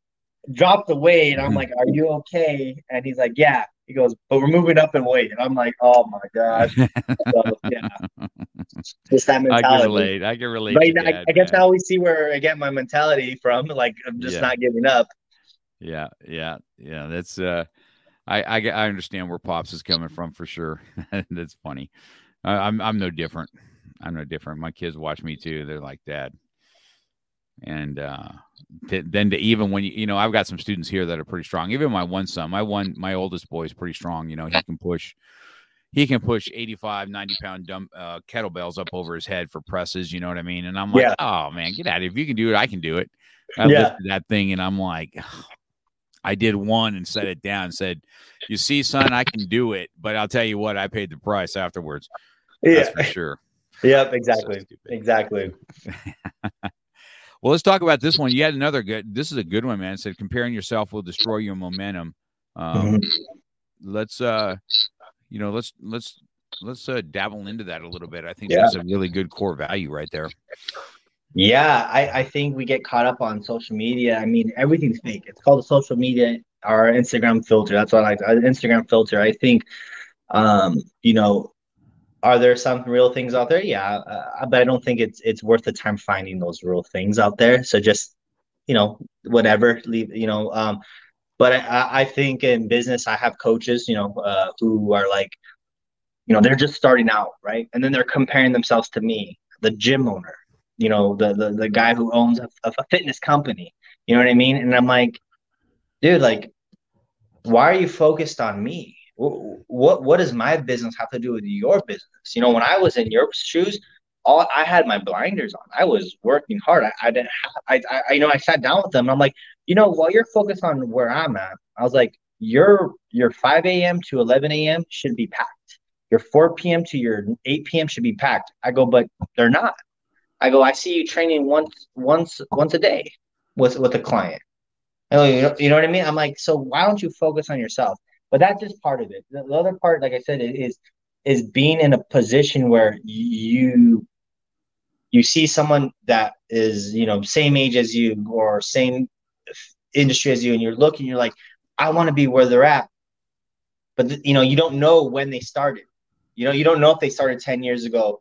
dropped the weight. And I'm mm-hmm. like, "Are you okay?" And he's like, "Yeah." He goes, "But we're moving up in weight." And I'm like, "Oh my god." so, yeah, just that mentality. I can relate. I can relate. Right now, that, I guess man. now we see where I get my mentality from. Like I'm just Yeah. not giving up. Yeah, yeah, yeah. That's uh, I I I understand where pops is coming from for sure. That's funny. I, I'm I'm no different. I'm no different. My kids watch me too. They're like dad. And uh, th- then to even when you you know I've got some students here that are pretty strong. Even my one son, my one my oldest boy is pretty strong. You know he can push. He can push 85, 90 pound dumb uh, kettlebells up over his head for presses. You know what I mean? And I'm like, Yeah. oh man, get out of here. If you can do it, I can do it. I Yeah. lifted that thing and I'm like, I did one and set it down said, You see, son, I can do it, but I'll tell you what, I paid the price afterwards. That's for sure. Yep. Exactly. stupid. Exactly. Well, let's talk about this one. You had another good. This is a good one, man. It said comparing yourself will destroy your momentum. Um, Mhm. Let's, uh, you know, let's let's let's uh, dabble into that a little bit. I think Yeah. that's a really good core value right there. Yeah, I, I think we get caught up on social media. I mean, everything's fake. It's called a social media or Instagram filter. That's what I like. Instagram filter. I think, um, you know, are there some real things out there? Yeah, uh, but I don't think it's it's worth the time finding those real things out there. So just, you know, whatever. Leave. You know, um, but I- I, I think in business, I have coaches, you know, uh, who are like, you know, they're just starting out, right? And then they're comparing themselves to me, the gym owner you know the the, the guy who owns a, a fitness company. You know what i mean? And i'm like dude like why are you focused on me? What what does my business have to do with your business? You know when i was in your shoes all i had my blinders on. I was working hard. I, I didn't have, I, I you know i sat down with them i'm like you know while you're focused on where i'm at i was like your your 5 a.m to 11 a.m should be packed. Your 4 p.m to your 8 p.m should be packed. I go but they're not I go, I see you training once once once a day with with a client. Go, you know, you know what I mean? I'm like, so why don't you focus on yourself? But that's just part of it. The, the other part, like I said, is is being in a position where you you see someone that is you know same age as you or same industry as you, and you're looking, you're like, I want to be where they're at, but th- you know you don't know when they started. You know, you don't know if they started ten years ago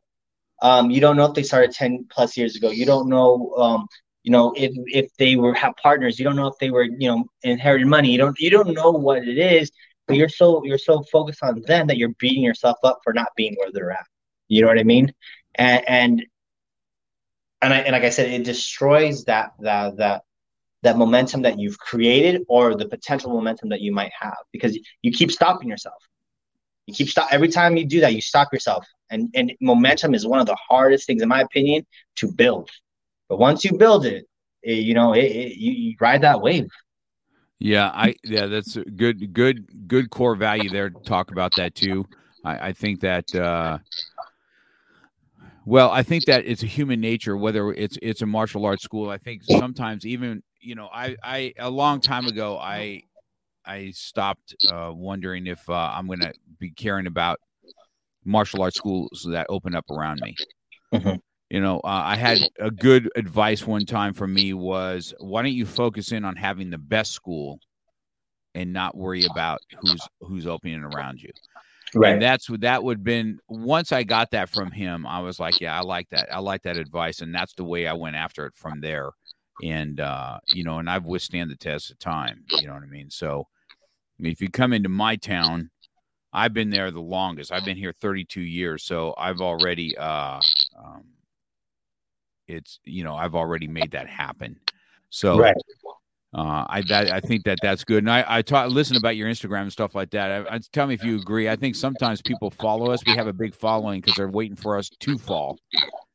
um, you don't know if they started 10 plus years ago. You don't know, um, you know, if, if they were have partners, you don't know if they were, you know, inherited money. You don't, you don't know what it is, but you're so, you're so focused on them that you're beating yourself up for not being where they're at. You know what I mean? And, and, and I, and like I said, it destroys that, that, that, that momentum that you've created or the potential momentum that you might have because you keep stopping yourself. You keep stop every time you do that, you stop yourself. And and momentum is one of the hardest things, in my opinion, to build. But once you build it, it you know, it, it, you, you ride that wave. Yeah, I yeah, that's good, good, good core value there. Talk about that too. I, I think that. uh well, I think that it's a human nature, whether it's it's a martial arts school. I think sometimes even you know, I I a long time ago I I stopped uh, wondering if uh, I'm going to be caring about martial arts schools that open up around me. Mhm. You know, uh, I had a good advice one time for me was, why don't you focus in on having the best school and not worry about who's who's opening around you. Right. And that's what that would been once I got that from him, I was like, yeah, I like that. I like that advice. And that's the way I went after it from there. And uh, you know, and I've withstand the test of time. You know what I mean? So if you come into my town, I've been there the longest. I've been here 32 years, so I've already uh um it's you know, I've already made that happen. So right. uh, I that, I think that that's good. And I I talk listen about your Instagram and stuff like that. I, I, tell me if you agree. I think sometimes people follow us. We have a big following because they're waiting for us to fall,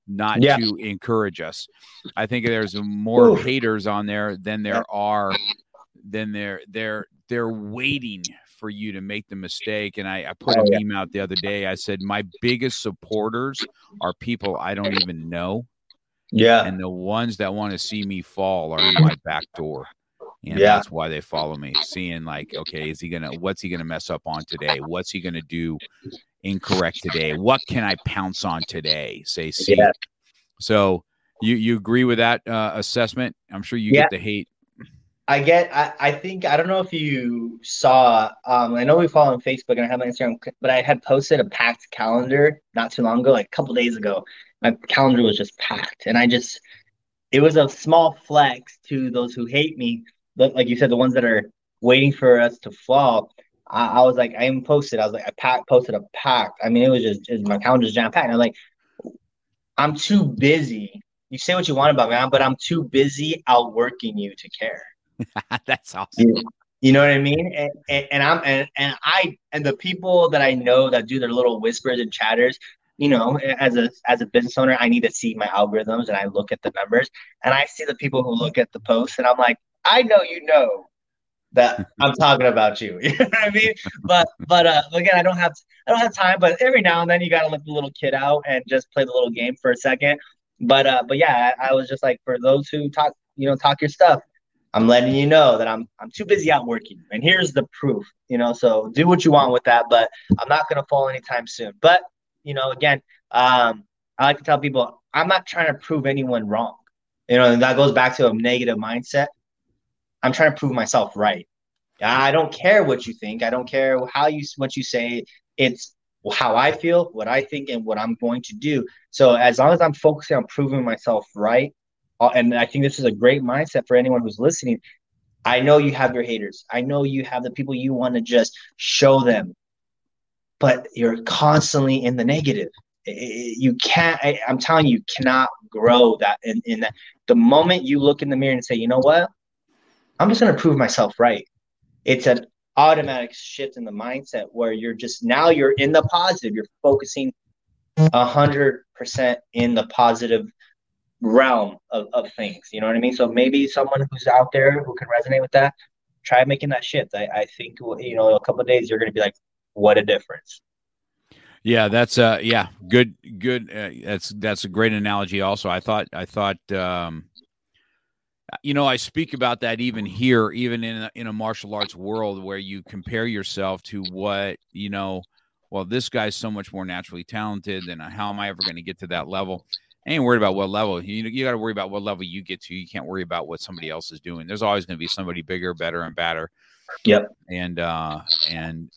not Yeah. to encourage us. I think there's more Oof. haters on there than there are. Than they're they're they're waiting for you to make the mistake. And I, I put Oh, a meme out the other day. I said my biggest supporters are people I don't even know Yeah. and the ones that want to see me fall are in my back door. and yeah. that's why they follow me seeing like okay is he gonna what's he gonna mess up on today what's he gonna do incorrect today what can i pounce on today say see yeah. so you you agree with that uh, assessment i'm sure you yeah. get the hate I get. I, I think I don't know if you saw. Um, I know we follow on Facebook and I have my Instagram, but I had posted a packed calendar not too long ago, like a couple days ago. My calendar was just packed, and I just it was a small flex to those who hate me, but like you said, the ones that are waiting for us to fall. I, I was like, I even posted. I was like, I packed, posted a packed. I mean, it was just, it my calendar's jam packed. And I'm like, I'm too busy. You say what you want about me, but I'm too busy outworking you to care. That's awesome. You, you, know what I mean? And, and, and I'm and, and I and the people that I know that do their little whispers and chatters, you know, as a as a business owner, I need to see my algorithms and I look at the numbers and I see the people who look at the posts and I'm like, I know you know that I'm talking about you. You know what I mean? But but uh again, I don't have I don't have time, but every now and then you gotta let the little kid out and just play the little game for a second. But uh but yeah, I, I was just like for those who talk, you know, talk your stuff, I'm letting you know that I'm I'm too busy out working. And here's the proof, you know. So do what you want with that, but I'm not gonna fall anytime soon. But you know, again, um, I like to tell people I'm not trying to prove anyone wrong. You know, and that goes back to a negative mindset. I'm trying to prove myself right. I don't care what you think. I don't care how you what you say. It's how I feel, what I think, and what I'm going to do. So as long as I'm focusing on proving myself right, Uh, and I think this is a great mindset for anyone who's listening. I know you have your haters. I know you have the people you want to just show them, but you're constantly in the negative. You can't. I, am telling you, you cannot grow that. In, in that, the moment you look in the mirror and say, you know what, I'm just going to prove myself right. It's an automatic shift in the mindset where you're just now you're in the positive. You're focusing hundred percent in the positive realm of, of things. You know what I mean? So maybe someone who's out there who can resonate with that, try making that shift. I, I think you know a couple days you're going to be like, what a difference. Yeah, that's uh, yeah, good, good. Uh, that's that's a great analogy. Also, I thought I thought um, you know I speak about that even here, even in a, in a martial arts world where you compare yourself to what you know. Well, this guy's so much more naturally talented, and how am I ever going to get to that level? I ain't worried about what level. You you got to worry about what level you get to. You can't worry about what somebody else is doing. There's always going to be somebody bigger, better, and badder. Yep. And uh, and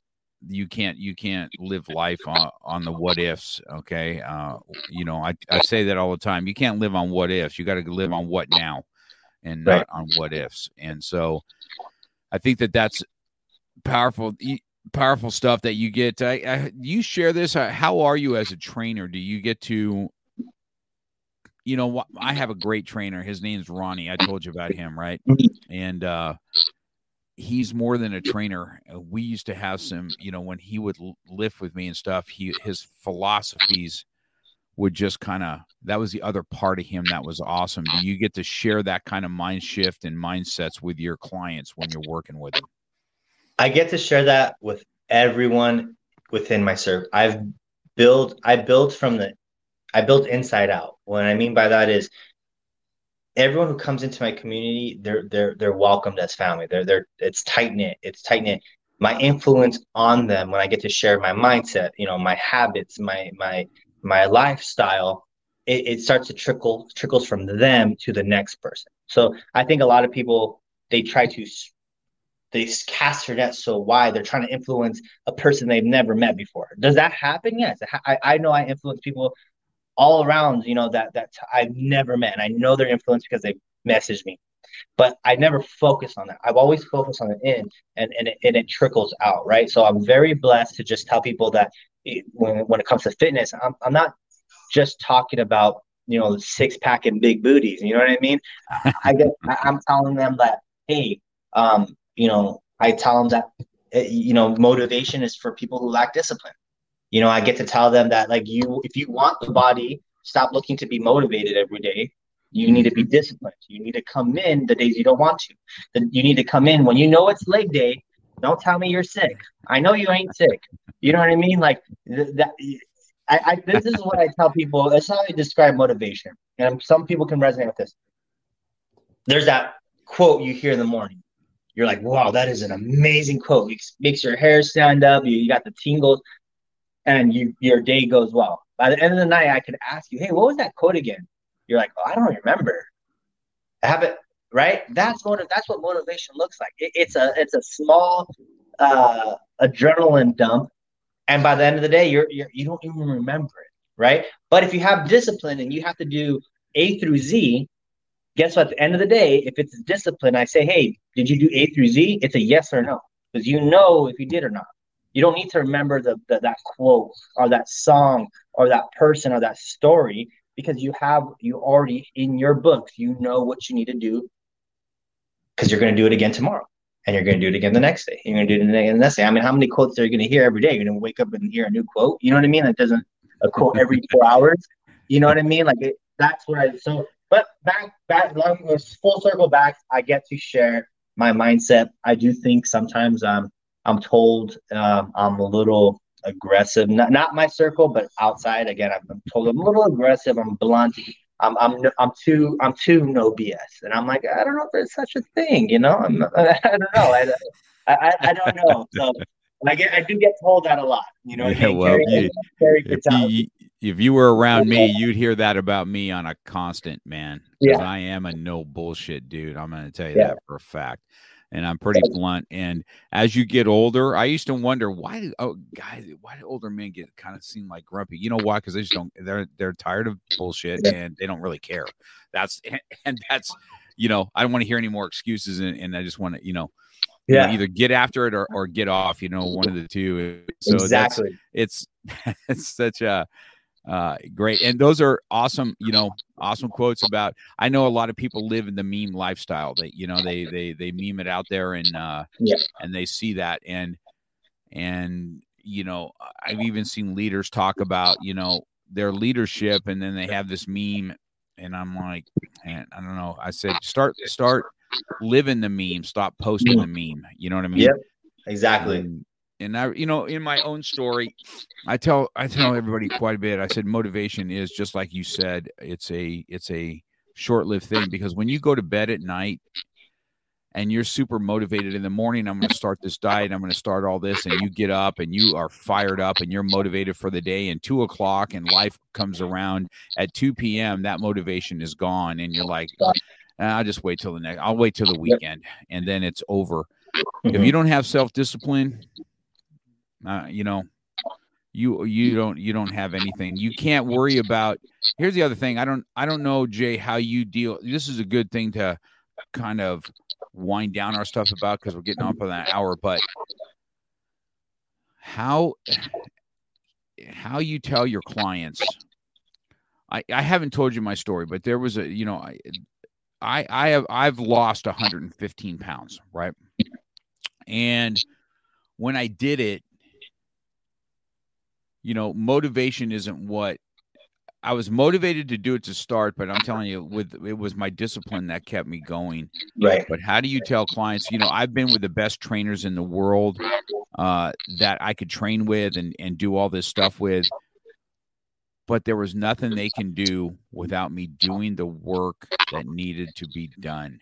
you can't you can't live life on, on the what ifs. Okay. Uh, you know, I, I say that all the time. You can't live on what ifs. You got to live on what now, and not right. on what ifs. And so, I think that that's powerful powerful stuff that you get. I, I, you share this. How are you as a trainer? Do you get to you know, I have a great trainer. His name's Ronnie. I told you about him, right? And uh, he's more than a trainer. We used to have some, you know, when he would lift with me and stuff. He his philosophies would just kind of that was the other part of him that was awesome. Do you get to share that kind of mind shift and mindsets with your clients when you're working with them? I get to share that with everyone within my serve. I've built I built from the I built inside out. What I mean by that is everyone who comes into my community, they're they're they're welcomed as family. They're they're it's tight knit. It's tight knit. My influence on them when I get to share my mindset, you know, my habits, my my my lifestyle, it, it starts to trickle trickles from them to the next person. So I think a lot of people they try to they cast their net so wide they're trying to influence a person they've never met before does that happen yes I, I know i influence people all around, you know, that that I've never met. And I know their influence because they message me. But I never focus on that. I've always focused on the end and, and, it, and it trickles out, right? So I'm very blessed to just tell people that it, when, when it comes to fitness, I'm, I'm not just talking about, you know, six pack and big booties. You know what I mean? I get, I'm telling them that, hey, um, you know, I tell them that, eh, you know, motivation is for people who lack discipline you know i get to tell them that like you if you want the body stop looking to be motivated every day. You need to be disciplined. You need to come in the days you don't want to. You need to come in when you know it's leg day. Don't tell me you're sick. I know you ain't sick. You know what i mean? Like that I, I this is what i tell people. That's how i describe motivation. And some people can resonate with this. There's that quote you hear in the morning. You're like, wow, that is an amazing quote. It makes your hair stand up. You, you got the tingles, and you your day goes well. By the end of the night, I could ask you, hey, what was that quote again? You're like, oh, I don't remember. I haven't right. That's what that's what motivation looks like. It, it's a it's a small uh, adrenaline dump, and by the end of the day, you're, you're you don't even remember it, right? But if you have discipline and you have to do A through Z, guess what? At the end of the day, if it's discipline, I say, hey, did you do A through Z? It's a yes or no because you know if you did or not. You don't need to remember the, the that quote or that song or that person or that story because you have you already in your books. You know what you need to do because you're going to do it again tomorrow and you're going to do it again the next day. You're going to do it again the next day. I mean, how many quotes are you going to hear every day? You're going to wake up and hear a new quote. You know what I mean? It doesn't a quote every four hours. You know what I mean? Like it, that's what I so but back, back, long, full circle back. I get to share my mindset. I do think sometimes um, I'm told um, I'm a little aggressive. Not, not my circle, but outside. Again, I'm told I'm a little aggressive. I'm blunt. I'm I'm I'm too I'm too no BS, and I'm like I don't know if there's such a thing, you know. I'm I don't know. I I, I don't know. So I get I do get told that a lot. You know, yeah, well, you, if, you, if you were around me, you'd hear that about me on a constant, man. Yeah. I am a no bullshit dude. I'm going to tell you yeah. that for a fact. And I'm pretty blunt. And as you get older, I used to wonder why do oh guys, why do older men get kind of seem like grumpy? You know why? Because they just don't they're they're tired of bullshit and they don't really care. That's and that's you know, I don't want to hear any more excuses and, and I just want to, you know, yeah. You know, either get after it or, or get off, you know, one of the two. So exactly. it's it's such a uh, great. And those are awesome, you know, awesome quotes about. I know a lot of people live in the meme lifestyle. That you know, they they they meme it out there and uh, yeah. and they see that and and you know, I've even seen leaders talk about you know their leadership, and then they have this meme, and I'm like, man, I don't know. I said start start living the meme, stop posting the meme. You know what I mean? Yep, exactly. And I, you know, in my own story, I tell I tell everybody quite a bit. I said motivation is just like you said. It's a it's a short lived thing because when you go to bed at night and you're super motivated in the morning, I'm going to start this diet. I'm going to start all this, and you get up and you are fired up and you're motivated for the day. And two o'clock and life comes around at 2 p.m. That motivation is gone, and you're like, uh, I'll just wait till the next. I'll wait till the weekend, and then it's over. If mm-hmm. you don't have self discipline, uh, you know, you you don't you don't have anything. You can't worry about. Here's the other thing. I don't I don't know Jay how you deal. This is a good thing to kind of wind down our stuff about because we're getting up on that hour. But how how you tell your clients. I, I haven't told you my story, but there was a you know I I I have I've lost 115 pounds, right? And when I did it, you know, motivation isn't what I was motivated to do it to start, but I'm telling you, with it was my discipline that kept me going. Right. But how do you tell clients? You know, I've been with the best trainers in the world uh, that I could train with and and do all this stuff with, but there was nothing they can do without me doing the work that needed to be done.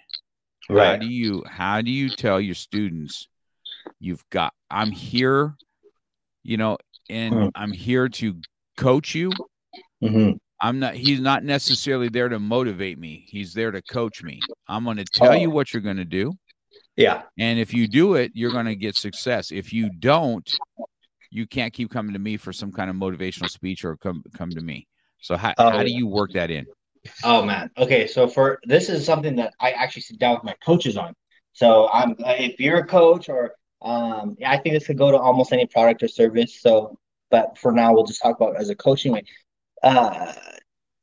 Right. How do you how do you tell your students you've got I'm here, you know, and mm. I'm here to coach you. Mm-hmm. I'm not, he's not necessarily there to motivate me. He's there to coach me. I'm going to tell oh. you what you're going to do. Yeah. And if you do it, you're going to get success. If you don't, you can't keep coming to me for some kind of motivational speech or come, come to me. So how, how do oh. you work that in? Oh man. Okay. So for, this is something that I actually sit down with my coaches on. So I'm, if you're a coach or um, I think this could go to almost any product or service. So, but for now, we'll just talk about as a coaching way. Uh,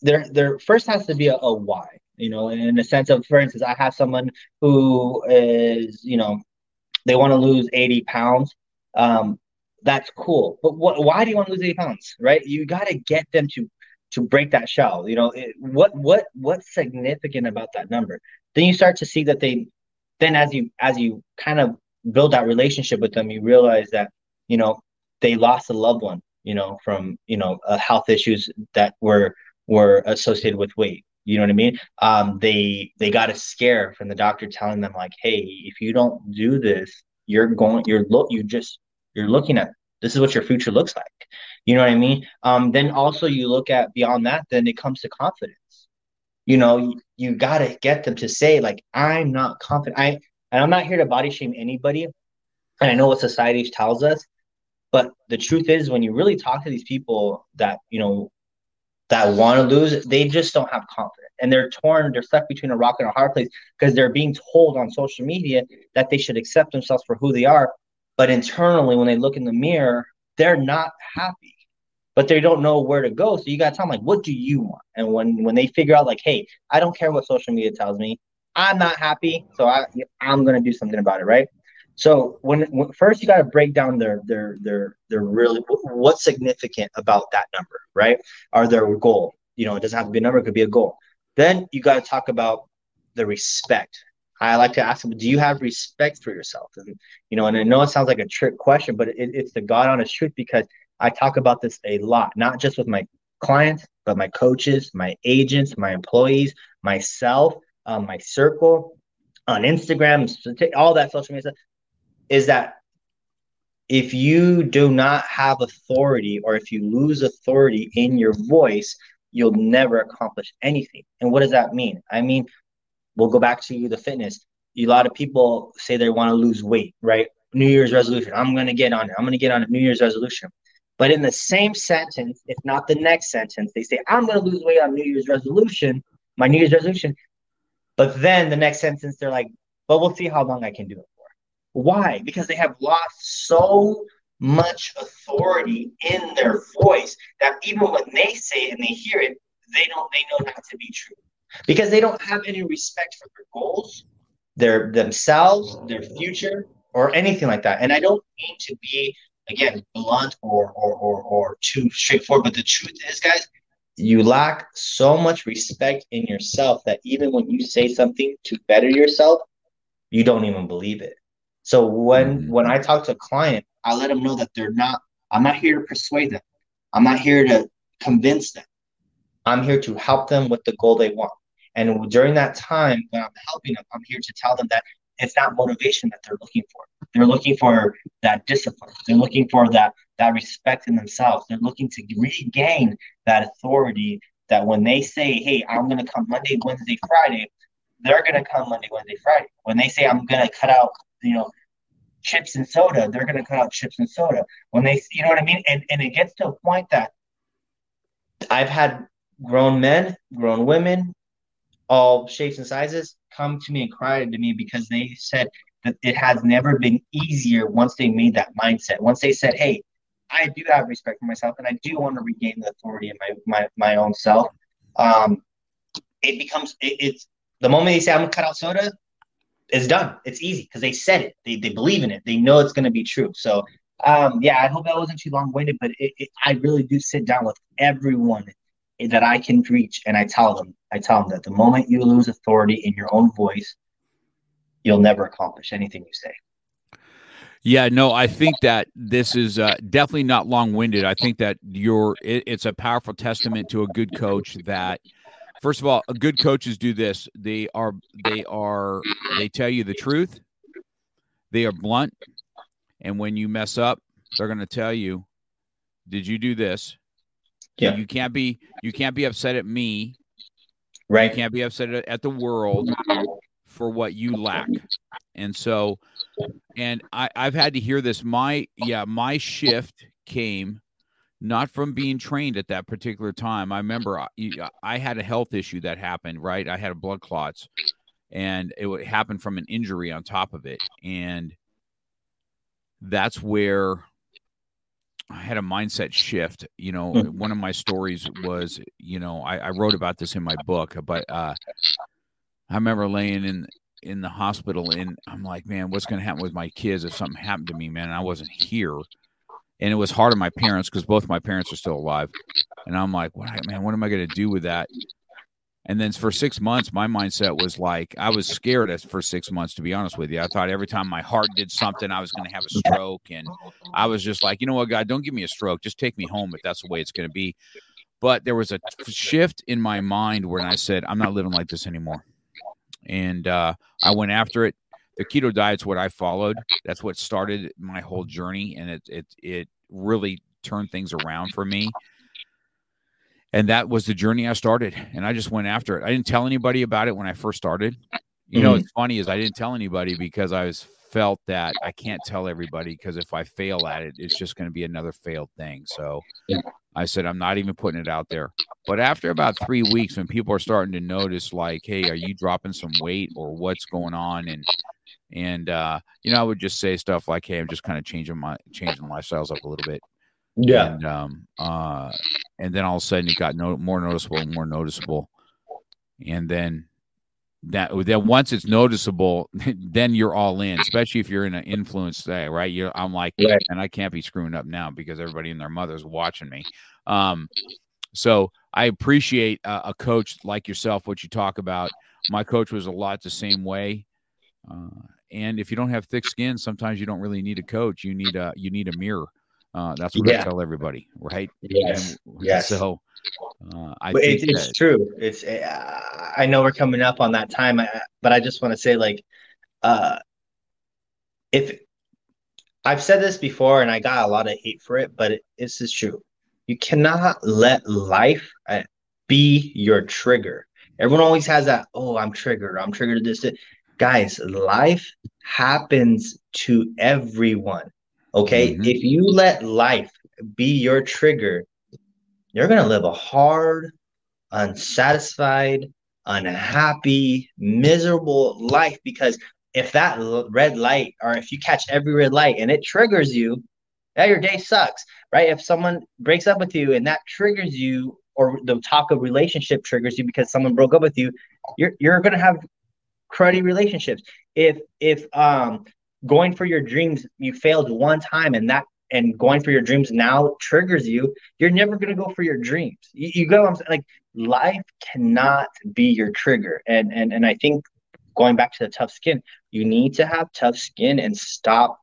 there, there first has to be a, a why. You know, in the sense of, for instance, I have someone who is, you know, they want to lose 80 pounds. Um, that's cool. But what, why do you want to lose 80 pounds? Right? You got to get them to to break that shell. You know, it, what what what's significant about that number? Then you start to see that they then as you as you kind of build that relationship with them, you realize that, you know, they lost a loved one, you know, from, you know, uh, health issues that were, were associated with weight. You know what I mean? Um, they they got a scare from the doctor telling them like, "Hey, if you don't do this, you're going, you're look, you just you're looking at this is what your future looks like." You know what I mean? Um, then also you look at beyond that, then it comes to confidence. You know, you, you got to get them to say like, "I'm not confident." I and I'm not here to body shame anybody, and I know what society tells us, but the truth is, when you really talk to these people that you know that want to lose, they just don't have confidence. And they're torn, they're stuck between a rock and a hard place because they're being told on social media that they should accept themselves for who they are. But internally, when they look in the mirror, they're not happy, but they don't know where to go. So you got to tell them, like, what do you want? And when, when they figure out, like, hey, I don't care what social media tells me, I'm not happy. So I, I'm to do something about it, right? So when, when first you got to break down their their their their really what's significant about that number, right? Are their goal? You know, it doesn't have to be a number; it could be a goal. Then you got to talk about the respect. I like to ask them, do you have respect for yourself? And you know, and I know it sounds like a trick question, but it, it's the God honest truth because I talk about this a lot, not just with my clients, but my coaches, my agents, my employees, myself, um, my circle on Instagram, all that social media stuff is that if you do not have authority or if you lose authority in your voice, you'll never accomplish anything. And what does that mean? I mean, we'll go back to the fitness. A lot of people say they want to lose weight, right? New Year's resolution. I'm going to get on it. I'm going to get on a New Year's resolution. But in the same sentence, if not the next sentence, they say, I'm going to lose weight on New Year's resolution, my New Year's resolution. But then the next sentence, they're like, but we'll see how long I can do it. Why? Because they have lost so much authority in their voice that even when they say it and they hear it, they don't they know not to be true. Because they don't have any respect for their goals, their themselves, their future, or anything like that. And I don't mean to be again blunt or or or, or too straightforward, but the truth is, guys, you lack so much respect in yourself that even when you say something to better yourself, you don't even believe it. So when mm-hmm. when I talk to a client, I let them know that they're not. I'm not here to persuade them. I'm not here to convince them. I'm here to help them with the goal they want. And during that time when I'm helping them, I'm here to tell them that it's not motivation that they're looking for. They're looking for that discipline. They're looking for that that respect in themselves. They're looking to regain that authority that when they say, "Hey, I'm going to come Monday, Wednesday, Friday," they're going to come Monday, Wednesday, Friday. When they say, "I'm going to cut out you know, chips and soda, they're going to cut out chips and soda. When they, you know what I mean? And, and it gets to a point that I've had grown men, grown women, all shapes and sizes come to me and cry to me because they said that it has never been easier once they made that mindset. Once they said, hey, I do have respect for myself and I do want to regain the authority in my, my, my own self. Um, it becomes, it, it's the moment they say, I'm to cut out soda, it's done. It's easy because they said it. They, they believe in it. They know it's going to be true. So, um, yeah, I hope that wasn't too long winded, but it, it, I really do sit down with everyone that I can reach, and I tell them, I tell them that the moment you lose authority in your own voice, you'll never accomplish anything you say. Yeah, no, I think that this is uh, definitely not long winded. I think that you're, it, it's a powerful testament to a good coach that First of all, good coaches do this. They are they are they tell you the truth. They are blunt, and when you mess up, they're going to tell you, "Did you do this?" Yeah. You can't be you can't be upset at me. Right. You can't be upset at the world for what you lack. And so, and I, I've had to hear this. My yeah, my shift came not from being trained at that particular time. I remember I, uh, I had a health issue that happened, right? I had a blood clots and it happened from an injury on top of it. And that's where I had a mindset shift. You know, mm-hmm. one of my stories was, you know, I, I wrote about this in my book, but uh, I remember laying in in the hospital and I'm like, man, what's going to happen with my kids if something happened to me, man? And I wasn't here and it was hard on my parents because both my parents are still alive. And I'm like, what, man, what am I going to do with that? And then for six months, my mindset was like, I was scared for six months, to be honest with you. I thought every time my heart did something, I was going to have a stroke. And I was just like, you know what, God, don't give me a stroke. Just take me home if that's the way it's going to be. but there was a shift in my mind when I said, I'm not living like this anymore. And uh, I went after it. The keto diet's what I followed. That's what started my whole journey. And it, it, it really turned things around for me. And that was the journey I started. And I just went after it. I didn't tell anybody about it when I first started. You mm-hmm. know, it's funny is I didn't tell anybody because I was felt that I can't tell everybody because if I fail at it, it's just going to be another failed thing. So yeah. I said, I'm not even putting it out there. But after about three weeks, when people are starting to notice, like, hey, are you dropping some weight or what's going on? And, and, uh, you know, I would just say stuff like, hey, I'm just kind of changing my, changing lifestyles up a little bit. Yeah. And, um, uh, and then all of a sudden it got no more noticeable and more noticeable. And then that that once it's noticeable, then you're all in. Especially if you're in an influence day, right? You, I'm like, and I can't be screwing up now because everybody and their mother's watching me. Um, so I appreciate a, a coach like yourself. What you talk about. My coach was a lot the same way. Uh, and if you don't have thick skin, sometimes you don't really need a coach. You need a you need a mirror. Uh, that's what yeah. I tell everybody, right? Yes. And, yes. So uh, I it's, it's true. It's uh, I know we're coming up on that time, but I just want to say like, uh, if I've said this before and I got a lot of hate for it, but it, this is true. You cannot let life uh, be your trigger. Everyone always has that. Oh, I'm triggered. I'm triggered. This, this. Guys. Life happens to everyone. Okay, mm-hmm. if you let life be your trigger, you're going to live a hard, unsatisfied, unhappy, miserable life because if that red light or if you catch every red light and it triggers you, yeah, your day sucks, right? If someone breaks up with you and that triggers you, or the talk of relationship triggers you because someone broke up with you, you're you're gonna have cruddy relationships. If if um going for your dreams you failed one time and that and going for your dreams now triggers you, you're never going to go for your dreams. You, you go, I'm saying, like life cannot be your trigger. And, and, and I think going back to the tough skin, you need to have tough skin and stop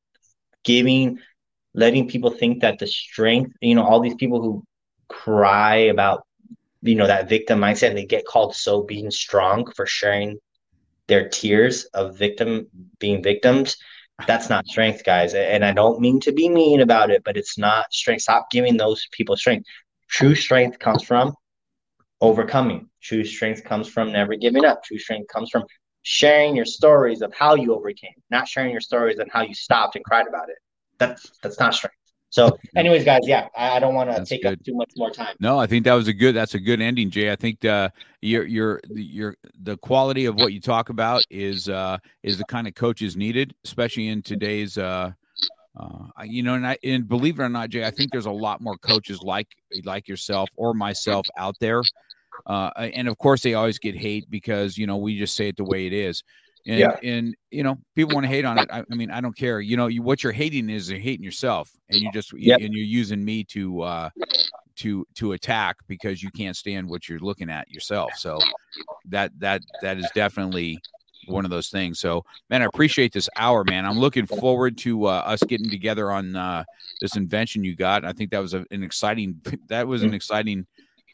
giving, letting people think that the strength, you know, all these people who cry about, you know, that victim mindset, they get called so being strong for sharing their tears of victim being victims that's not strength, guys. And I don't mean to be mean about it, but it's not strength. Stop giving those people strength. True strength comes from overcoming. True strength comes from never giving up. True strength comes from sharing your stories of how you overcame, not sharing your stories and how you stopped and cried about it. That's that's not strength. So, anyways, guys, yeah, I, I don't want to take good. up too much more time. No, I think that was a good. That's a good ending, Jay. I think uh, your your your the quality of what you talk about is uh, is the kind of coaches needed, especially in today's. Uh, uh, you know, and I and believe it or not, Jay, I think there's a lot more coaches like like yourself or myself out there. Uh, and of course, they always get hate because you know we just say it the way it is. And, yeah. and you know, people want to hate on it. I, I, mean, I don't care. You know, you what you're hating is you're hating yourself, and you just yep. and you're using me to uh, to to attack because you can't stand what you're looking at yourself. So that that that is definitely one of those things. So, man, I appreciate this hour, man. I'm looking forward to uh, us getting together on uh, this invention you got. I think that was a, an exciting. That was an exciting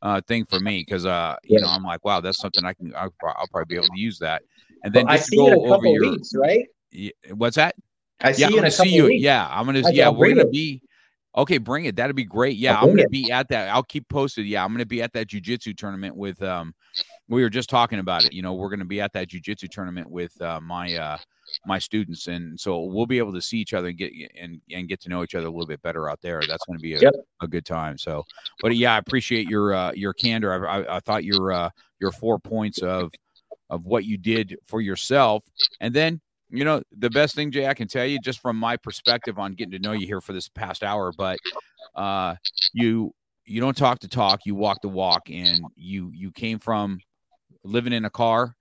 uh, thing for me because uh, you know I'm like, wow, that's something I can. I'll, I'll probably be able to use that. And then well, just I see go in a couple your, weeks, right? What's that? I see yeah, you in a couple you. Weeks. Yeah, I'm gonna. I yeah, we're gonna it. be. Okay, bring it. That'd be great. Yeah, I'm gonna it. be at that. I'll keep posted. Yeah, I'm gonna be at that jujitsu tournament with. Um, we were just talking about it. You know, we're gonna be at that jujitsu tournament with uh, my uh my students, and so we'll be able to see each other and get and and get to know each other a little bit better out there. That's gonna be a, yep. a good time. So, but yeah, I appreciate your uh your candor. I, I, I thought your uh your four points of of what you did for yourself. And then, you know, the best thing, Jay, I can tell you just from my perspective on getting to know you here for this past hour, but uh, you you don't talk to talk, you walk the walk, and you you came from living in a car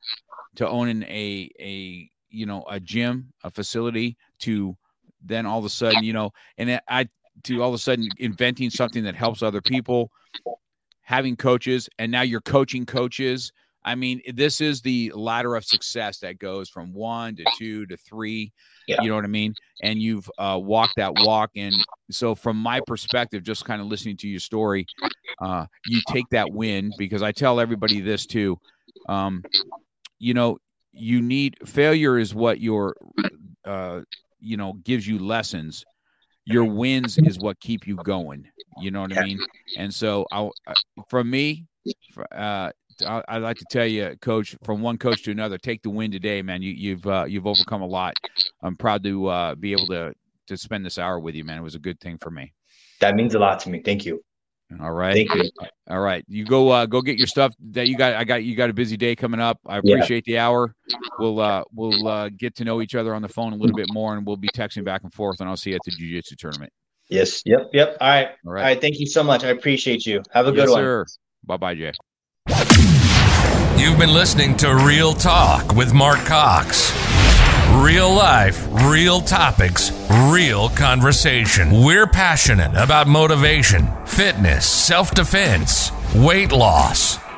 to owning a a you know a gym, a facility to then all of a sudden, you know, and I to all of a sudden inventing something that helps other people, having coaches, and now you're coaching coaches I mean, this is the ladder of success that goes from one to two to three. Yeah. You know what I mean? And you've uh, walked that walk. And so, from my perspective, just kind of listening to your story, uh, you take that win because I tell everybody this too. Um, you know, you need failure is what your, uh, you know, gives you lessons. Your wins is what keep you going. You know what I mean? And so, I, from me, uh, I, I'd like to tell you, Coach, from one coach to another, take the win today, man. You, you've uh, you've overcome a lot. I'm proud to uh, be able to to spend this hour with you, man. It was a good thing for me. That means a lot to me. Thank you. All right. Thank you. All right. You go uh go get your stuff that you got I got you got a busy day coming up. I appreciate yeah. the hour. We'll uh we'll uh get to know each other on the phone a little bit more and we'll be texting back and forth and I'll see you at the jiu-jitsu tournament. Yes. Yep. Yep. All right. All right. All right. Thank you so much. I appreciate you. Have a yes, good one. Sir. Bye-bye, Jay. You've been listening to Real Talk with Mark Cox. Real life, real topics, real conversation. We're passionate about motivation, fitness, self defense, weight loss